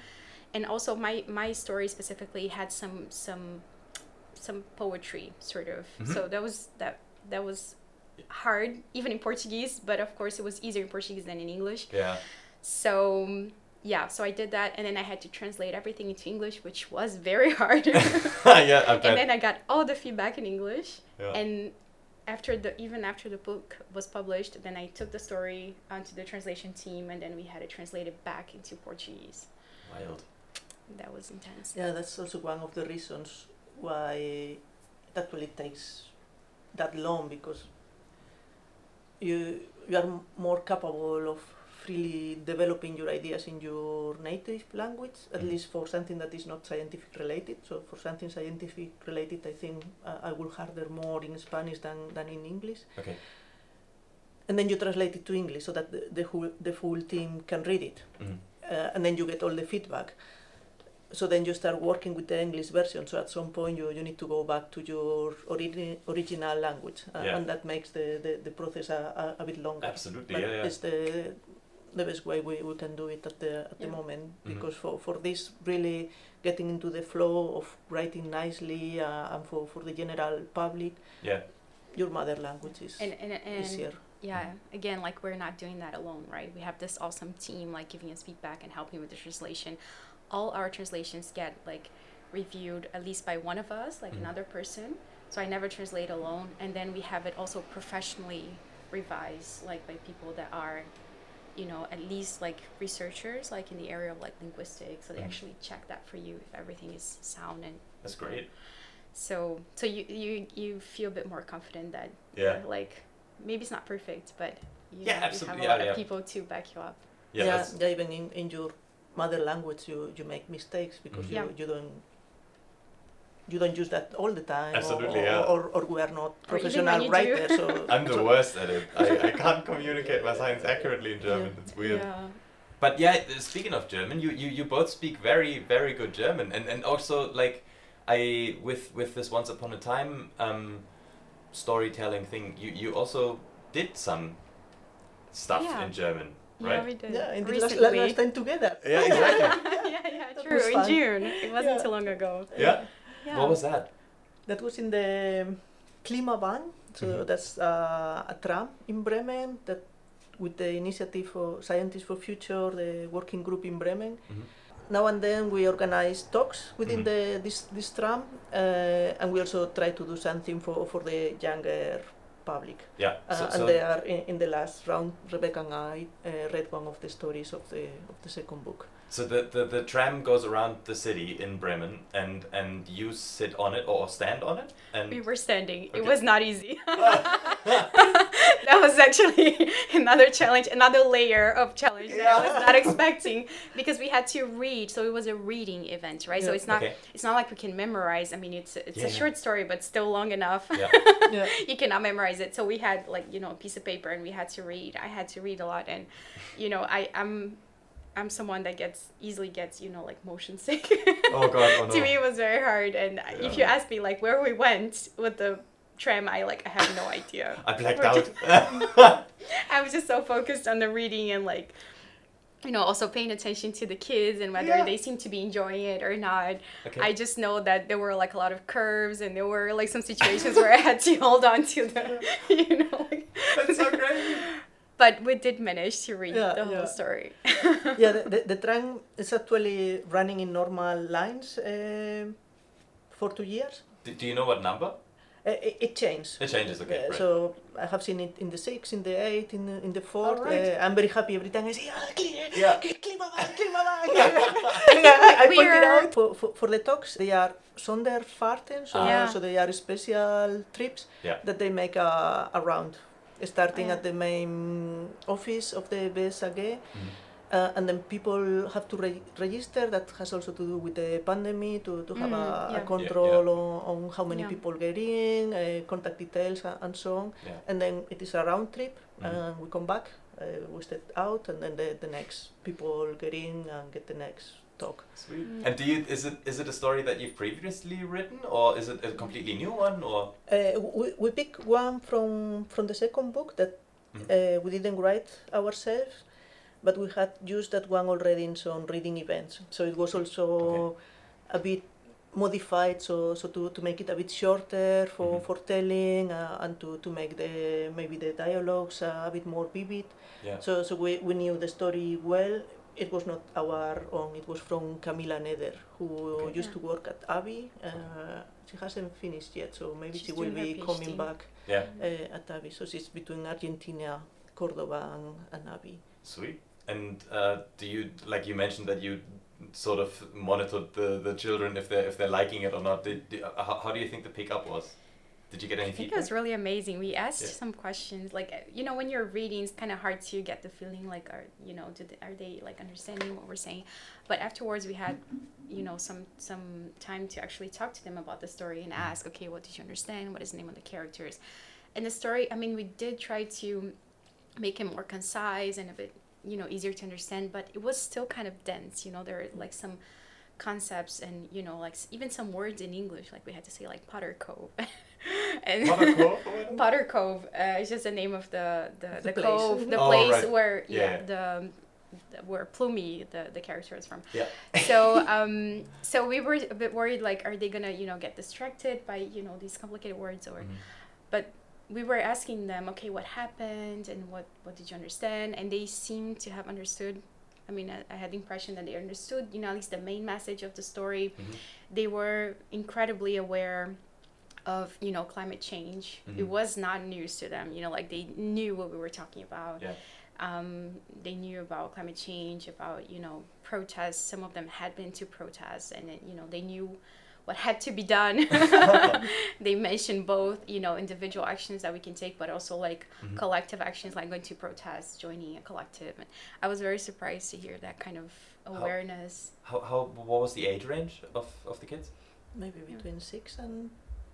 and also my my story specifically had some some some poetry sort of. Mhm. So that was that that was hard even in Portuguese, but of course it was easier in Portuguese than in English. Yeah. So yeah, so I did that, and then I had to translate everything into English, which was very hard. <laughs> yeah, I <laughs> bet. and then I got all the feedback in English. Yeah. And after the even after the book was published, then I took the story onto the translation team, and then we had it translated back into Portuguese. Wild. That was intense. Yeah, that's also one of the reasons why it actually takes that long because you you are more capable of freely developing your ideas in your native language, at Mhm. least for something that is not scientific related. So for something scientific related, I think uh, I will harder more in Spanish than, than in English. Okay. And then you translate it to English so that the, the, whole, the full team can read it. Mhm. uh, and then you get all the feedback. So then you start working with the English version. So at some point you, you need to go back to your ori- original language, uh, Yeah. and that makes the, the, the process a, a, a bit longer. Absolutely. But Yeah, yeah. it's the the best way we, we can do it at the at the Yeah. moment Mhm. because for, for this really getting into the flow of writing nicely uh, and for, for the general public, Yeah. your mother language is And and, and easier. yeah, again, like we're not doing that alone, right? We have this awesome team like giving us feedback and helping with the translation. All our translations get like reviewed at least by one of us, like Mhm. another person. So I never translate alone, and then we have it also professionally revised, like by people that are, you know, at least like researchers, like in the area of like linguistics. So they Mhm. actually check that for you if everything is sound and That's great. so so you you you feel a bit more confident that Yeah. like maybe it's not perfect, but you, Yeah, know, absolutely, you have a yeah, lot yeah. of people to back you up. Yeah. yeah, yeah, even in, in your mother language you, you make mistakes because Mhm. you, Yeah. you don't you don't use that all the time or- Absolutely, or, yeah. or, or we are not professional when you writers so <laughs> I'm the so- worst at it. I, I can't <laughs> communicate my science accurately in German. Yeah. It's weird. Yeah. But yeah, speaking of German, you, you, you both speak very very good German, and, and also like I with with this Once Upon a Time um, storytelling thing, you, you also did some stuff Yeah. in German, Yeah, we did. yeah in the last, recently. last time together <laughs> Yeah, exactly. <laughs> yeah, yeah, That true. In. June. It wasn't Yeah. too long ago. yeah. Yeah. What was that? that was in the Klimabahn so Mhm. that's uh, a tram in Bremen that with the initiative for Scientists for Future the working group in Bremen Mhm. now and then we organize talks within Mhm. the this this tram uh, and we also try to do something for for the younger public Yeah. uh, so, and they are in, in the last round rebecca and i uh, read one of the stories of the of the second book So the, the, the tram goes around the city in Bremen, and, and you sit on it or stand on it, and We were standing. Okay. It was not easy. <laughs> that was actually <laughs> another challenge, another layer of challenge that I was not <laughs> expecting because we had to read. So it was a reading event, right? So it's not Okay. it's not like we can memorize. I mean, it's it's Yeah. a short story, but still long enough. yeah, yeah you cannot memorize it. So we had like you know a piece of paper and we had to read. I had to read a lot, and you know I I'm I'm someone that gets easily gets you know like motion sick. Oh, God, oh, <laughs> to me it was very hard. And Yeah. if you ask me like where we went with the tram, I like I have no idea. <laughs> I blacked We're out. just- <laughs> I was just so focused on the reading and like you know also paying attention to the kids and whether Yeah. they seem to be enjoying it or not. okay. I just know that there were like a lot of curves and there were like some situations where I had to hold on to the, you know. Like, That's so great. But we did manage to read Yeah, the whole yeah. story. <laughs> yeah the, the, the tram is actually running in normal lines uh, for two years Do, do you know what number? uh, it, it changed It changes. Okay. Yeah, right. So I have seen it in the six, in the eight, in the, in the fourth. Alright. Uh, I'm very happy every time I say, ah, clean, Yeah. Klimabahn, <laughs> Klimabahn. I, I point it We're- out for, for, for the talks. They are Sonderfahrten, so, Ah. Yeah. so they are special trips Yeah. that they make uh, around, starting yeah. at the main office of the BSAG. Mhm. Uh, and then people have to re- register. That has also to do with the pandemic to, to have Mm, a, yeah. a control On, on how many Yeah. people get in, uh, contact details, and, and so on. Yeah. And then it is a round trip, Mhm. and we come back, uh, we step out, and then the, the next people get in and get the next talk. Sweet. And do you is it is it a story that you've previously written or is it a completely new one or Uh, we, we picked one from from the second book that Mhm. uh, we didn't write ourselves, but we had used that one already in some reading events. So it was also Okay. a bit modified, so so to, to make it a bit shorter for, Mhm. for telling uh, and to, to make the maybe the dialogues uh, a bit more vivid. yeah. So so we, we knew the story well. It was not our own. It was from Camila Neder, who Okay. used to work at AWI. Uh, she hasn't finished yet, so maybe She's she will doing her be coming back Yeah. uh, at AWI. So she's between Argentina, Cordoba, and, and AWI. Sweet. And uh, do you like you mentioned that you sort of monitored the, the children if they're if they're liking it or not? Did, did, uh, how, how do you think the pickup was? Did you get any I think it was really amazing. We asked Yeah. some questions, like uh, you know, when you're reading, it's kind of hard to get the feeling like, are you know, did they, are they like understanding what we're saying? But afterwards, we had, you know, some some time to actually talk to them about the story and ask, okay, what did you understand? What is the name of the characters? And the story, I mean, we did try to make it more concise and a bit, you know, easier to understand, but it was still kind of dense. You know, there are like some concepts and you know like even some words in english like we had to say like potter cove <laughs> <laughs> and Potter <laughs> Cove or? Potter Cove uh, is just the name of the the, the, The place. cove, the Oh, place right. where Yeah, yeah, yeah. the the- where Plumy the the character is from. Yeah. So <laughs> um so we were a bit worried like are they gonna you know get distracted by you know these complicated words or Mhm. we were asking them okay what happened and what what did you understand and they seemed to have understood. I mean I, I had the impression that they understood you know at least the main message of the story Mhm. they were incredibly aware of you know climate change it Mhm. was not news to them you know like they knew what we were talking about Yeah. um, they knew about climate change about you know protests some of them had been to protests and then, you know they knew what had to be done <laughs> <laughs> they mentioned both you know individual actions that we can take but also like Mhm. collective actions like going to protests joining a collective and i was very surprised to hear that kind of awareness How, how what was the age range of, of the kids? Maybe between 6 and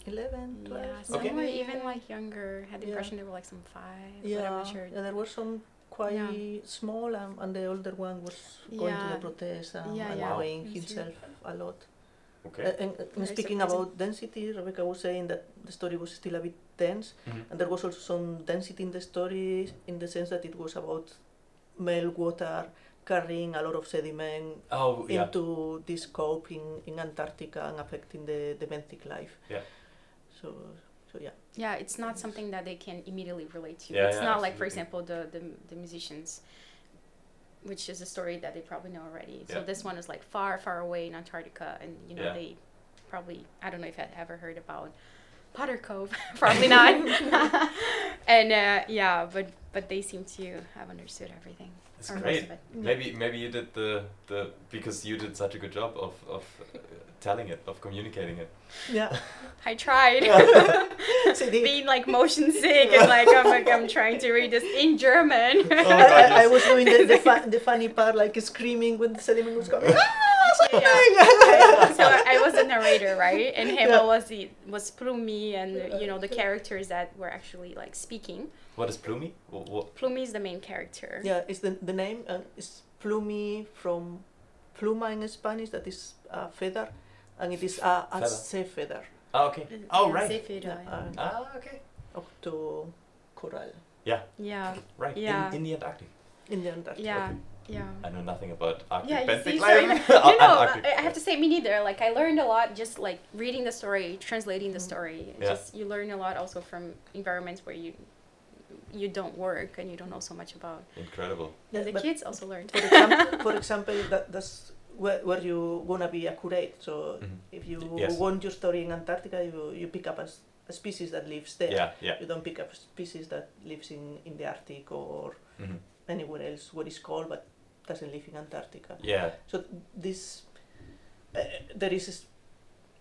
11, 12. Yeah, some Okay. were even like younger. Had the Yeah. impression they were like some five. but I'm Yeah, not sure. yeah, there were some quite small, and, and the older one was going to the protest and, Yeah, and yeah. knowing That's himself a lot. Okay. Uh, and, and speaking surprising. about density, Rebecca was saying that the story was still a bit dense, Mhm. and there was also some density in the story in the sense that it was about meltwater carrying a lot of sediment Oh yeah. into this cope in, in Antarctica and affecting the, the benthic life. Yeah. So, so yeah. Yeah, it's not something that they can immediately relate to. Yeah, it's yeah, not like, for example, the, the the musicians, which is a story that they probably know already. So Yeah. this one is like far, far away in Antarctica, and you know Yeah. they probably I don't know if I've ever heard about Potter Cove, <laughs> probably not. <laughs> and uh, yeah, but but they seem to have understood everything. That's great. it. Maybe maybe you did the, the because you did such a good job of, of uh, telling it, of communicating it. Yeah. <laughs> I tried. So <laughs> the- being like motion <laughs> sick and like I'm like I'm trying to read this in German. Oh, I, I, I was doing the, the, fu- the funny part, like screaming when the sediment was coming. Yeah. so I, I was the narrator, right? And Gema Yeah. was the was Plumi and you know the characters that were actually like speaking. What is Plumy? What, what? Plumi is the main character. Yeah, it's the, the name uh, is plumi from pluma in Spanish, that is a feather, and it is a, a Feather. sea feather Oh, okay. Oh, Yeah, right. Zephyr, yeah, yeah. and Ah, okay. octo coral Yeah, yeah, right. Yeah. In, in the Antarctic. in the Antarctic. yeah, Okay. yeah. I know nothing about Arctic Yeah, you see, so life. you <laughs> know, <laughs> Antarctic. I I have to say, me neither. Like, I learned a lot just like reading the story, translating the Mhm. story. It's Yeah. Just you learn a lot also from environments where you you don't work and you don't know so much about. Incredible. Yeah, the but kids also learned. For example, for example that, that's where, where you wanna be accurate. So Mhm. if you Yes. want your story in Antarctica, you, you pick up a species that lives there. Yeah, yeah. You don't pick up a species that lives in, in the Arctic or hmm anywhere else where it's cold but doesn't live in Antarctica. Yeah. So this, uh, there is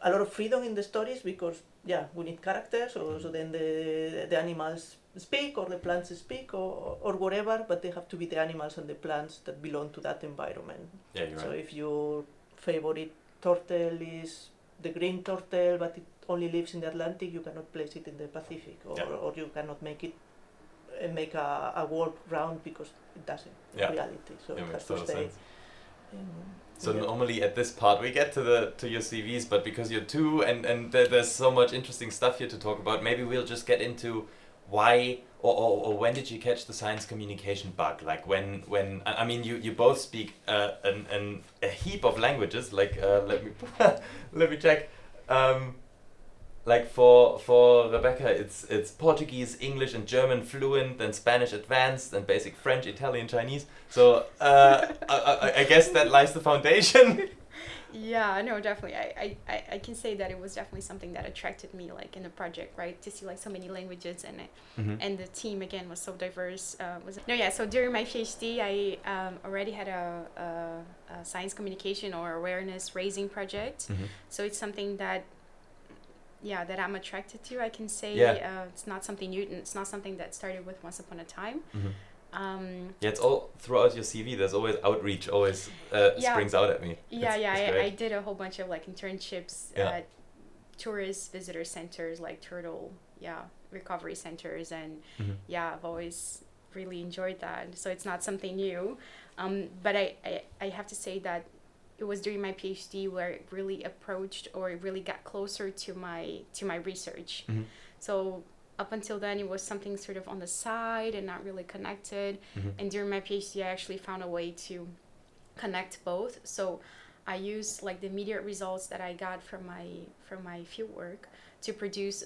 a lot of freedom in the stories because yeah, we need characters. So, so then the the animals speak or the plants speak or or whatever, but they have to be the animals and the plants that belong to that environment. Yeah, you're So right. if your favorite turtle is the green turtle, but it only lives in the Atlantic, you cannot place it in the Pacific, or, Yeah. or you cannot make it uh, make a, a world round because it doesn't Yeah. reality. So Yeah, it has to stay in, So Yeah. normally at this part we get to the to your CVs, but because you're two and and there, there's so much interesting stuff here to talk about, maybe we'll just get into why or, or, or when did you catch the science communication bug? Like when when I mean you you both speak uh, an, an a heap of languages. Like uh, let me <laughs> let me check. Um, like for for Rebecca, it's it's Portuguese, English, and German fluent, then Spanish advanced, and basic French, Italian, Chinese. So uh, I, I, I guess that lies the foundation. <laughs> Yeah, no, definitely. I, I, I, I can say that it was definitely something that attracted me, like in the project, right? To see like so many languages and it, Mhm. and the team again was so diverse. Uh, was no, yeah. So during my PhD, I um, already had a, a, a science communication or awareness raising project. Mhm. So it's something that, yeah, that I'm attracted to. I can say Yeah. uh, it's not something new. and It's not something that started with Once Upon a Time. Mhm. Um, Yeah, it's all throughout your CV. There's always outreach, always uh, Yeah. springs out at me. Yeah, It's- yeah, it's I. I did a whole bunch of like internships Yeah. at tourist visitor centers like Turtle, yeah, recovery centers, and Mhm. yeah, I've always really enjoyed that. So it's not something new, um, but I, I, I have to say that it was during my PhD where it really approached or it really got closer to my to my research. Mhm. So up until then, it was something sort of on the side and not really connected. Mhm. And during my PhD, I actually found a way to connect both. So I used like the immediate results that I got from my from my field work to produce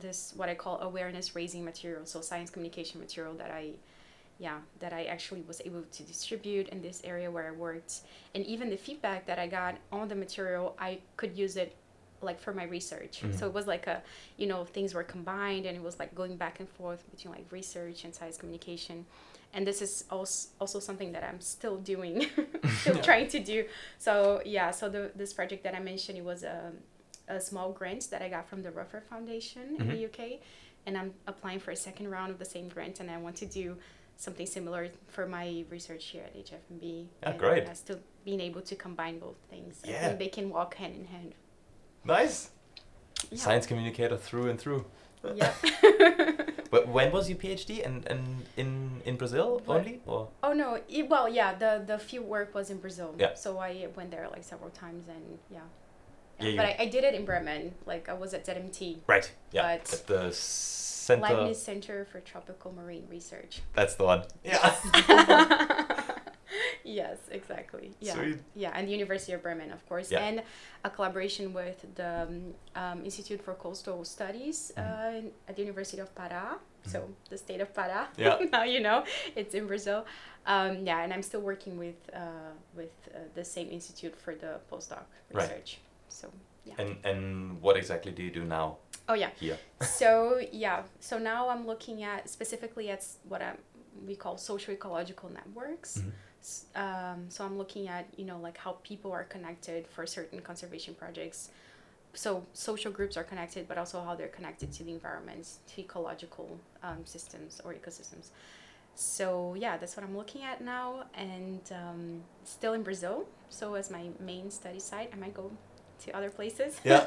this what I call awareness raising material. So science communication material that I yeah that I actually was able to distribute in this area where I worked. And even the feedback that I got on the material, I could use it like for my research. Mhm. So it was like a you know things were combined and it was like going back and forth between like research and science communication and this is also also something that i'm still doing <laughs> still <laughs> Yeah. trying to do so yeah so the this project that i mentioned it was a, a small grant that i got from the Rufford Foundation in the uk and i'm applying for a second round of the same grant and i want to do something similar for my research here at HIFMB Yeah, and, great. uh, still being able to combine both things i Yeah. think they can walk hand in hand Nice. yeah. Science communicator through and through. yeah <laughs> <laughs> But when was your PhD? And and in in Brazil What? only or? Oh no! It, well, yeah, the the field work was in Brazil. Yeah. So I went there like several times, and yeah. Yeah, but I, I did it in Bremen. Like I was at ZMT, Right. Yeah. At the center. Leibniz Center for Tropical Marine Research. That's the one. Yeah. <laughs> yes, exactly. Yeah. Yeah, and the University of Bremen, of course, Yeah. and a collaboration with the um, um, Institute for Coastal Studies uh, at the University of Pará. So the state of Pará. Mm-hmm. Yeah. <laughs> now you know it's in Brazil. Um, yeah, and I'm still working with uh, with uh, the same institute for the postdoc research. Right. So yeah. And and what exactly do you do now Oh yeah. here? so yeah so now i'm looking at specifically at what i we call social ecological networks Mhm. Um, so i'm looking at you know like how people are connected for certain conservation projects so social groups are connected but also how they're connected to the environment to ecological um, systems or ecosystems so yeah that's what i'm looking at now and um, still in brazil so as my main study site i might go to other places Yeah.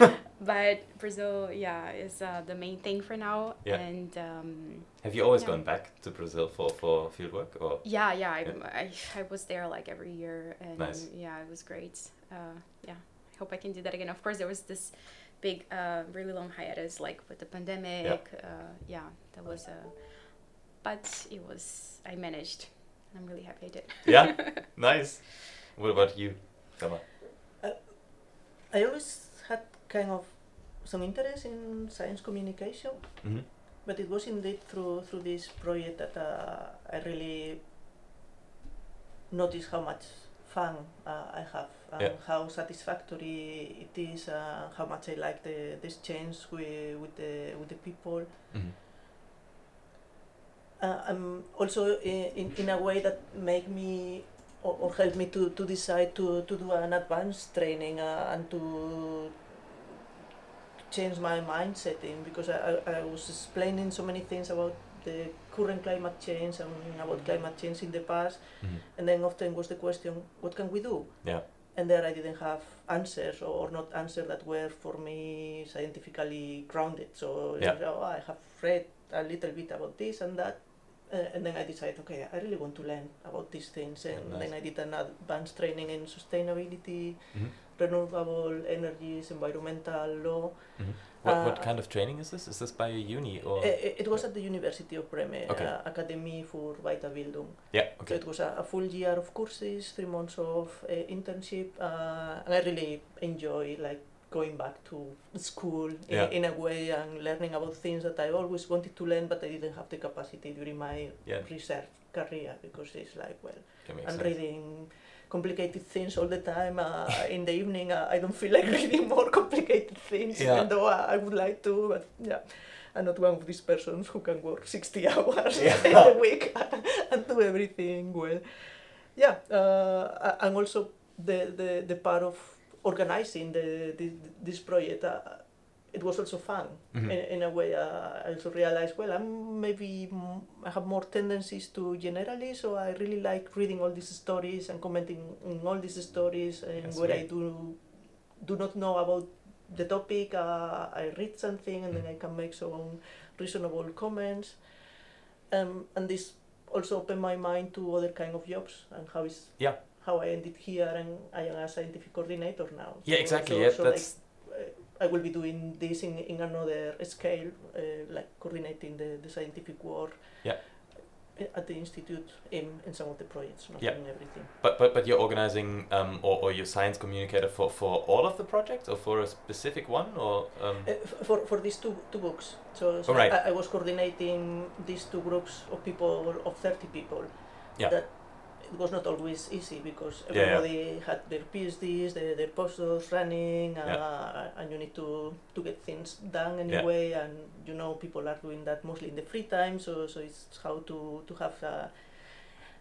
<laughs> but Brazil, yeah, is uh, the main thing for now. Yeah. And um, Have you always Yeah. gone back to Brazil for for field work? or? yeah, yeah, I, Yeah. I, I was there like every year, and Nice. yeah, it was great. Uh, yeah, I hope I can do that again. Of course, there was this big, uh, really long hiatus, like with the pandemic. Uh, yeah, that was a, but it was I managed. I'm really happy I did. Yeah. <laughs> nice. What about you, Gema? I always had kind of some interest in science communication, hmm but it was indeed through through this project that uh, I really noticed how much fun uh, I have and Yeah. how satisfactory it is, uh, how much I like the the exchange with with the with the people. hmm uh, um, also in, in a way that make me or, or help me to, to decide to, to do an advanced training uh, and to change my mindset in because I, I, I was explaining so many things about the current climate change and about climate change in the past hmm and then often was the question what can we do Yeah. and there I didn't have answers or, or not answers that were for me scientifically grounded. So Yeah. oh, I have read a little bit about this and that, Uh, and then I decided, okay, I really want to learn about these things. And nice. then I did an advanced training in sustainability, Mhm. Renewable energies, environmental law. Mhm. What, what Uh, kind of training is this? Is this by a uni or? It, it was at the University of Bremen, Okay. uh, Akademie für Weiterbildung. yeah. So Okay. it was a, a full year of courses, three months of uh, internship, and I really enjoy like going back to school in, Yeah. in a way and learning about things that I always wanted to learn, but I didn't have the capacity during my Yeah. research career because it's like well, I'm sense. reading complicated things all the time. Uh, in the evening, uh, I don't feel like reading <laughs> more complicated things, Yeah. even though I, I would like to. But yeah, I'm not one of these persons who can work 60 <laughs> hours Yeah. in a week <laughs> and do everything well. Yeah, uh, and also the, the, the part of organizing the, the this project. It was also fun Mhm. in, in a way. Uh, I also realized, well, I'm maybe m- I have more tendencies to generalist, so I really like reading all these stories and commenting on all these stories. And That's where I do do not know about the topic, uh, I read something and then I can make some reasonable comments. Um, and this also opened my mind to other kind of jobs and how is Yeah. how I ended here and I am a scientific coordinator now. Yeah, So- exactly. so- yeah, so, like, that's uh, I will be doing this in, in another scale, uh, like coordinating the, the scientific work Yeah. at the institute in, in some of the projects, not Yeah. in everything. But but but you're organizing um, or or you're science communicator for for all of the projects or for a specific one or um, Uh, for, for these two, two books, so, so right. I, I was coordinating these two groups of people, of 30 people. Yeah. That it was not always easy because Yeah, yeah. everybody had their PhDs, their, their postdocs running, uh, Yeah. and you need to, to get things done anyway. And you know, people are doing that mostly in the free time, so, so it's how to, to have, uh,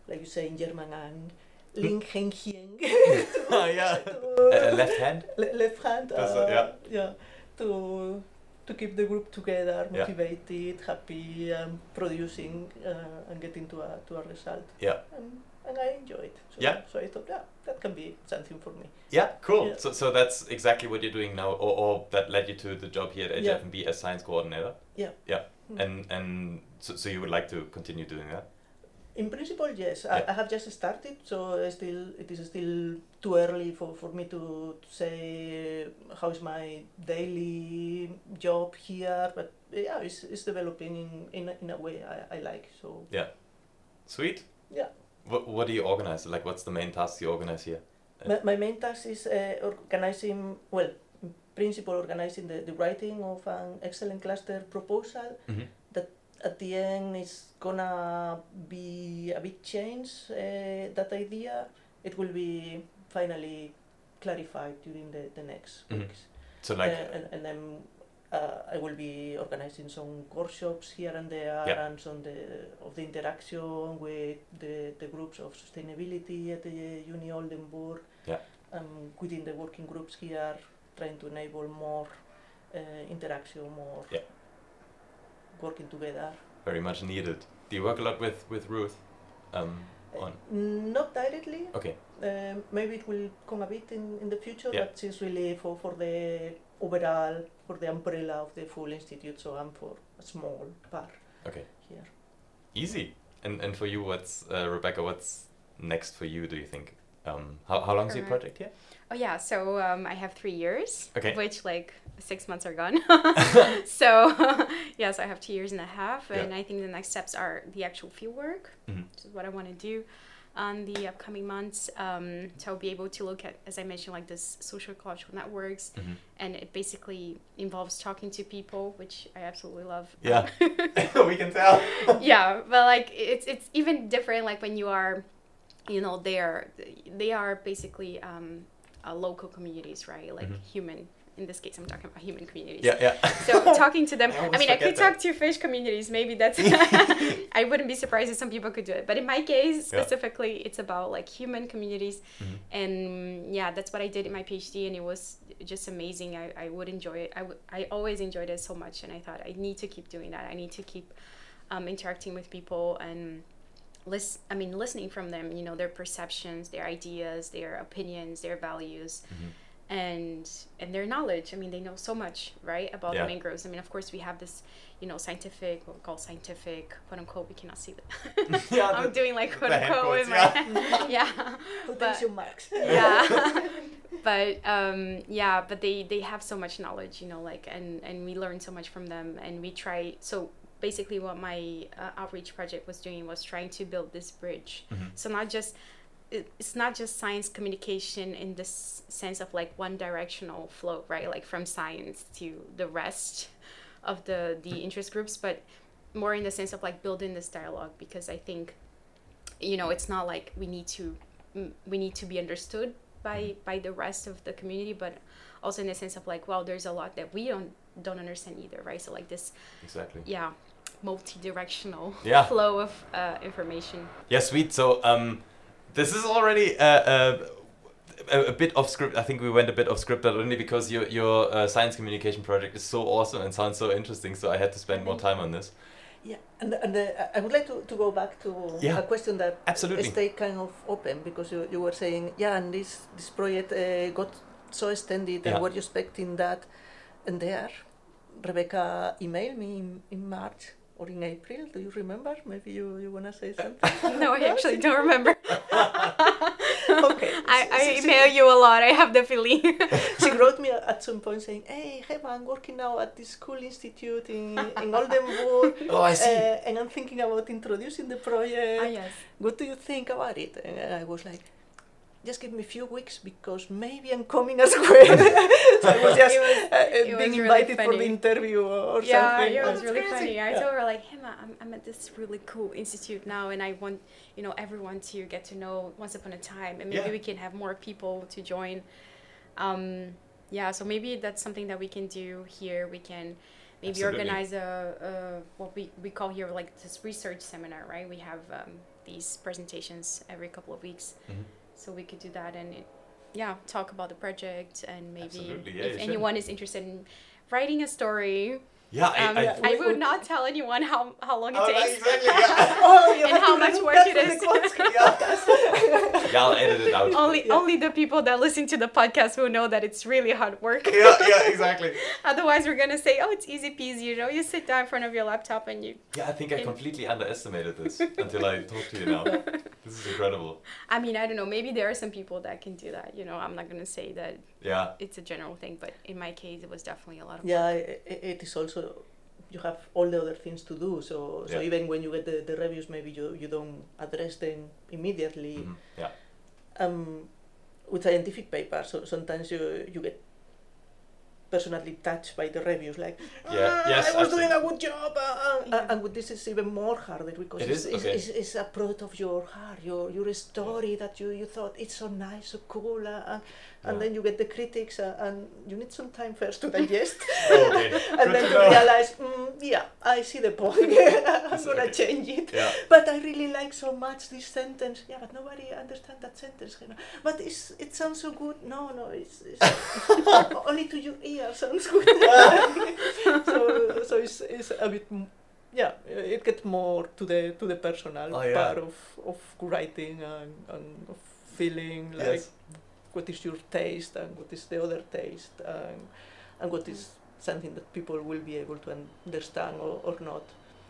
like you say in German, an Linkhändchen. Ah, <laughs> <laughs> yeah. to- a, a left hand? le- left hand. Uh, yeah. yeah. To to keep the group together, Yeah. motivated, happy, um, producing, uh, and getting to a to a result. Yeah. And, and I enjoyed. So, Yeah. So I thought, yeah, that can be something for me. Yeah, cool. Yeah. So so that's exactly what you're doing now, or, or that led you to the job here at Yeah. HIFMB as science coordinator. Yeah. Yeah. Mm. And and so, so you would like to continue doing that? In principle, yes. Yeah. I, I have just started, so I still it is still too early for, for me to, to say how is my daily job here. But yeah, it's, it's developing in, in, a- in a way I, I like. So yeah, Sweet. Yeah. What what do you organize? Like, what's the main task you organize here? My, my main task is uh, organizing, well, in principle, organizing the, the writing of an excellent cluster proposal. Mhm. At the end, is gonna be a big change, uh, that idea. It will be finally clarified during the, the next Mhm. weeks. So like, uh, and, and then I will be organizing some workshops here and there and some the, of the interaction with the, the groups of sustainability at the Uni Oldenburg. Yeah. Um, within the working groups here, trying to enable more uh, interaction, more working together. very much needed. Do you work a lot with with Ruth? Um, Uh, on not directly. okay. Um, maybe it will come a bit in, in the future, Yeah. but it's really for, for the overall, for the umbrella of the full institute, so I'm for a small part Okay. here. Easy. And and for you, what's uh, Rebecca? What's next for you? Do you think? Um, how how long's your Alright. project here? Oh yeah, so um, I have three years, Okay. which like six months are gone. <laughs> <laughs> so <laughs> yes, I have two years and a half, Yeah. and I think the next steps are the actual field work, Mhm. which is what I want to do on the upcoming months. Um, so I'll be able to look at, as I mentioned, like this social ecological networks, Mhm. and it basically involves talking to people, which I absolutely love. Yeah. <laughs> <laughs> we can tell. <laughs> yeah but like it's it's even different like when you are you know they're they are basically um uh, local communities right like Mhm. human in this case i'm talking about human communities Yeah, yeah. so talking to them <laughs> I i, mean i could that. talk to fish communities maybe that's <laughs> <laughs> i wouldn't be surprised if some people could do it but in my case Yeah. specifically it's about like human communities Mhm. and yeah that's what i did in my phd and it was just amazing i, I would enjoy it I, w- I always enjoyed it so much and i thought i need to keep doing that i need to keep um, interacting with people and list i mean listening from them you know their perceptions their ideas their opinions their values Mhm. And and their knowledge. I mean, they know so much, right, about Yeah. the mangroves. I mean, of course, we have this, you know, scientific, what we call scientific, quote unquote. We cannot see that. <laughs> <laughs> Yeah, I'm the- doing like quote the hand unquote with quotes, my yeah. Quotation marks. <laughs> yeah but um yeah but they they have so much knowledge you know like and and we learn so much from them and we try so basically what my uh, outreach project was doing was trying to build this bridge Mhm. so not just it, it's not just science communication in this sense of like one directional flow right like from science to the rest of the the interest groups but more in the sense of like building this dialogue because i think you know it's not like we need to we need to be understood by by the rest of the community but also in the sense of like well there's a lot that we don't don't understand either right so like this Exactly. yeah multi-directional Yeah. <laughs> flow of uh, information Yeah, sweet. So um, this is already uh, uh, a, a bit off script. I think we went a bit off script, but only because your your uh, science communication project is so awesome and sounds so interesting. So I had to spend more time on this. Yeah, and, and uh, I would like to, to go back to Yeah. a question that Absolutely. stayed kind of open because you, you were saying, yeah, and this, this project uh, got so extended Yeah. and were you expecting that? And there, Rebecca emailed me in, in March or in April. Do you remember? Maybe you, you want to say something? <laughs> no i actually don't remember <laughs> okay. <laughs> I, I She- she- email you a lot i have the feeling she wrote me at some point saying, "Hey, Gema, I'm working now at this cool institute in in Oldenburg, Oh, I see. uh, and I'm thinking about introducing the project. ah yes What do you think about it?" And I was like, "Just give me a few weeks because maybe I'm coming as well." <laughs> so I was just was- uh, being really invited for the interview or, yeah, something. it Oh, was really crazy. funny. I Yeah. told her like, Gema, I'm, I'm at this really cool institute now, and I want you know everyone to get to know Once Upon a Time, and maybe Yeah. we can have more people to join. Um, yeah, so maybe that's something that we can do here. We can maybe Absolutely. organize a, a what we we call here like this research seminar, right? We have um, these presentations every couple of weeks, Mhm. So we could do that and. It, yeah, talk about the project and maybe yeah, if should. anyone is interested in writing a story Yeah, I, um, I, Yeah. I would not tell anyone how, how long it Oh, takes. exactly, <laughs> yeah. Oh, you And how much work it is. it from the is. <laughs> yeah, I'll edit it out. only Yeah. only the people that listen to the podcast will know that it's really hard work. yeah, yeah, exactly. <laughs> Otherwise, we're gonna say, oh, it's easy peasy. You know, you sit down in front of your laptop and you. Yeah, I think I completely underestimated this until I talked to you now. This is incredible. I mean, I don't know. Maybe there are some people that can do that. You know, I'm not gonna say that Yeah, it's a general thing, but in my case, it was definitely a lot of yeah, work. i- i- it is also you have all the other things to do. So so Yeah. even when you get the, the reviews, maybe you, you don't address them immediately. mhm, yeah, Um, with scientific papers, so sometimes you you get personally touched by the reviews, like Yeah, "Ah, yes, I was doing a good job, uh, uh, Yeah. and with this is even more harder because It it's, is? Okay. it's, it's a product of your heart, your your story that you, you thought it's so nice, so cool, uh, and, and Yeah. then you get the critics, uh, and you need some time first to digest, <laughs> okay. <laughs> and Good then to to know. realize, mm, yeah, I see the point, <laughs> I'm gonna change it. Yeah, But I really like so much this sentence. Yeah, but nobody understands that sentence. you know. But it's, it sounds so good. No, no, it's, it's only to your ear sounds good. so so it's, it's a bit, yeah, it gets more to the to the personal Oh, yeah. part of, of writing and, and of feeling like yes. what is your taste and what is the other taste and, and what is something that people will be able to understand or, or not.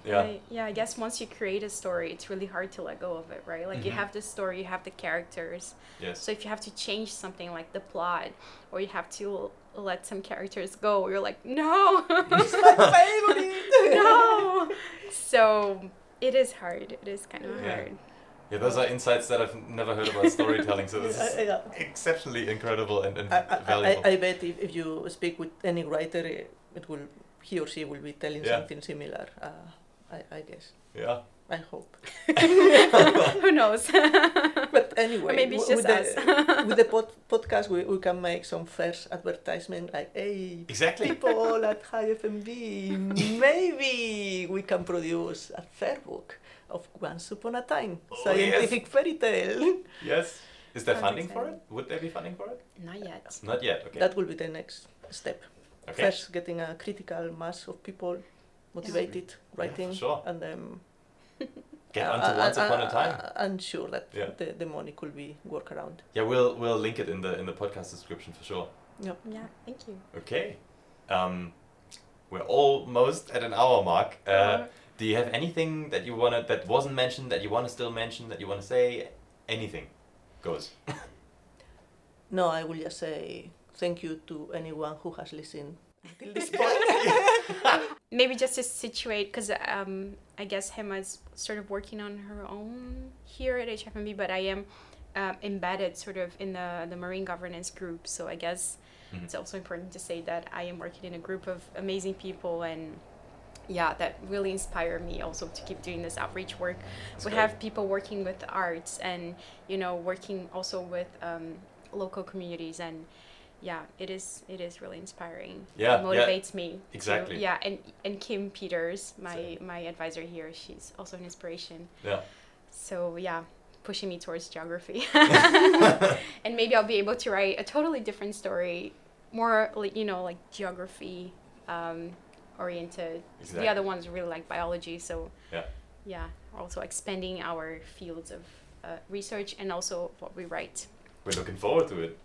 Yeah, I- yeah, I guess once you create a story, it's really hard to let go of it, right? Like you Mhm. have the story, you have the characters. yes. So if you have to change something like the plot, or you have to let some characters go, you're like, no, <laughs> It's my favorite. <laughs> no. So it is hard. It is kind of Yeah. hard. Yeah, those are insights that I've never heard about storytelling, so this <laughs> is Yeah, yeah. exceptionally incredible and, and I, I, valuable. I, I bet if, if you speak with any writer, it will he or she will be telling Yeah. something similar. Uh, I, I guess. yeah. I hope. <laughs> <laughs> Who knows? But anyway, maybe it's w- just with us. the, <laughs> with the pod, podcast, we, we can make some first advertisement like, hey, Exactly. people at HIFMB, maybe we can produce a third book of Once Upon a Time, Oh, scientific fairy tale. Yes. Is there Sounds funding for it? Would there be funding for it? Not yet. Not yet. Okay. That will be the next step. okay. First, getting a critical mass of people motivated, writing, for sure. and then <laughs> Get uh, onto uh, Once uh, Upon a uh, Time. uh, I'm sure that Yeah. the, the money could be work around. Yeah, we'll we'll link it in the in the podcast description for sure. Yep. Yeah, thank you. Okay. Um, we're almost at an hour mark. Uh, Uh, do you have anything that you wanna that wasn't mentioned that you want to still mention that you want to say? Anything goes. <laughs> No, I will just say thank you to anyone who has listened until this <laughs> point. Maybe just to situate because um, i guess Gema's sort of working on her own here at HIFMB but i am um, embedded sort of in the, the marine governance group so i guess Mhm. it's also important to say that i am working in a group of amazing people and yeah that really inspire me also to keep doing this outreach work That's we great. have people working with arts and you know working also with um, local communities and yeah it is it is really inspiring Yeah, yeah. it motivates me to- Exactly. yeah and and kim peters my my advisor here she's also an inspiration Yeah. so yeah pushing me towards geography <laughs> <laughs> and maybe i'll be able to write a totally different story more like you know like geography um, oriented the other ones really like biology so Yeah. yeah also expanding our fields of uh, research and also what we write We're looking forward to it.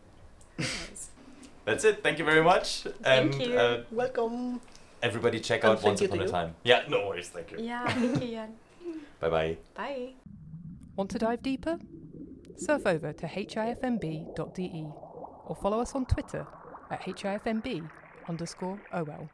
Yes. <laughs> That's it. Thank you very much. Thank you. Uh, Welcome. everybody check out thank Once Upon a you. Time. Yeah, no worries. Thank you. yeah thank you Jan. <laughs> Bye bye. bye Want to dive deeper? Surf over to hifmb.de or follow us on Twitter at hifmb underscore OL.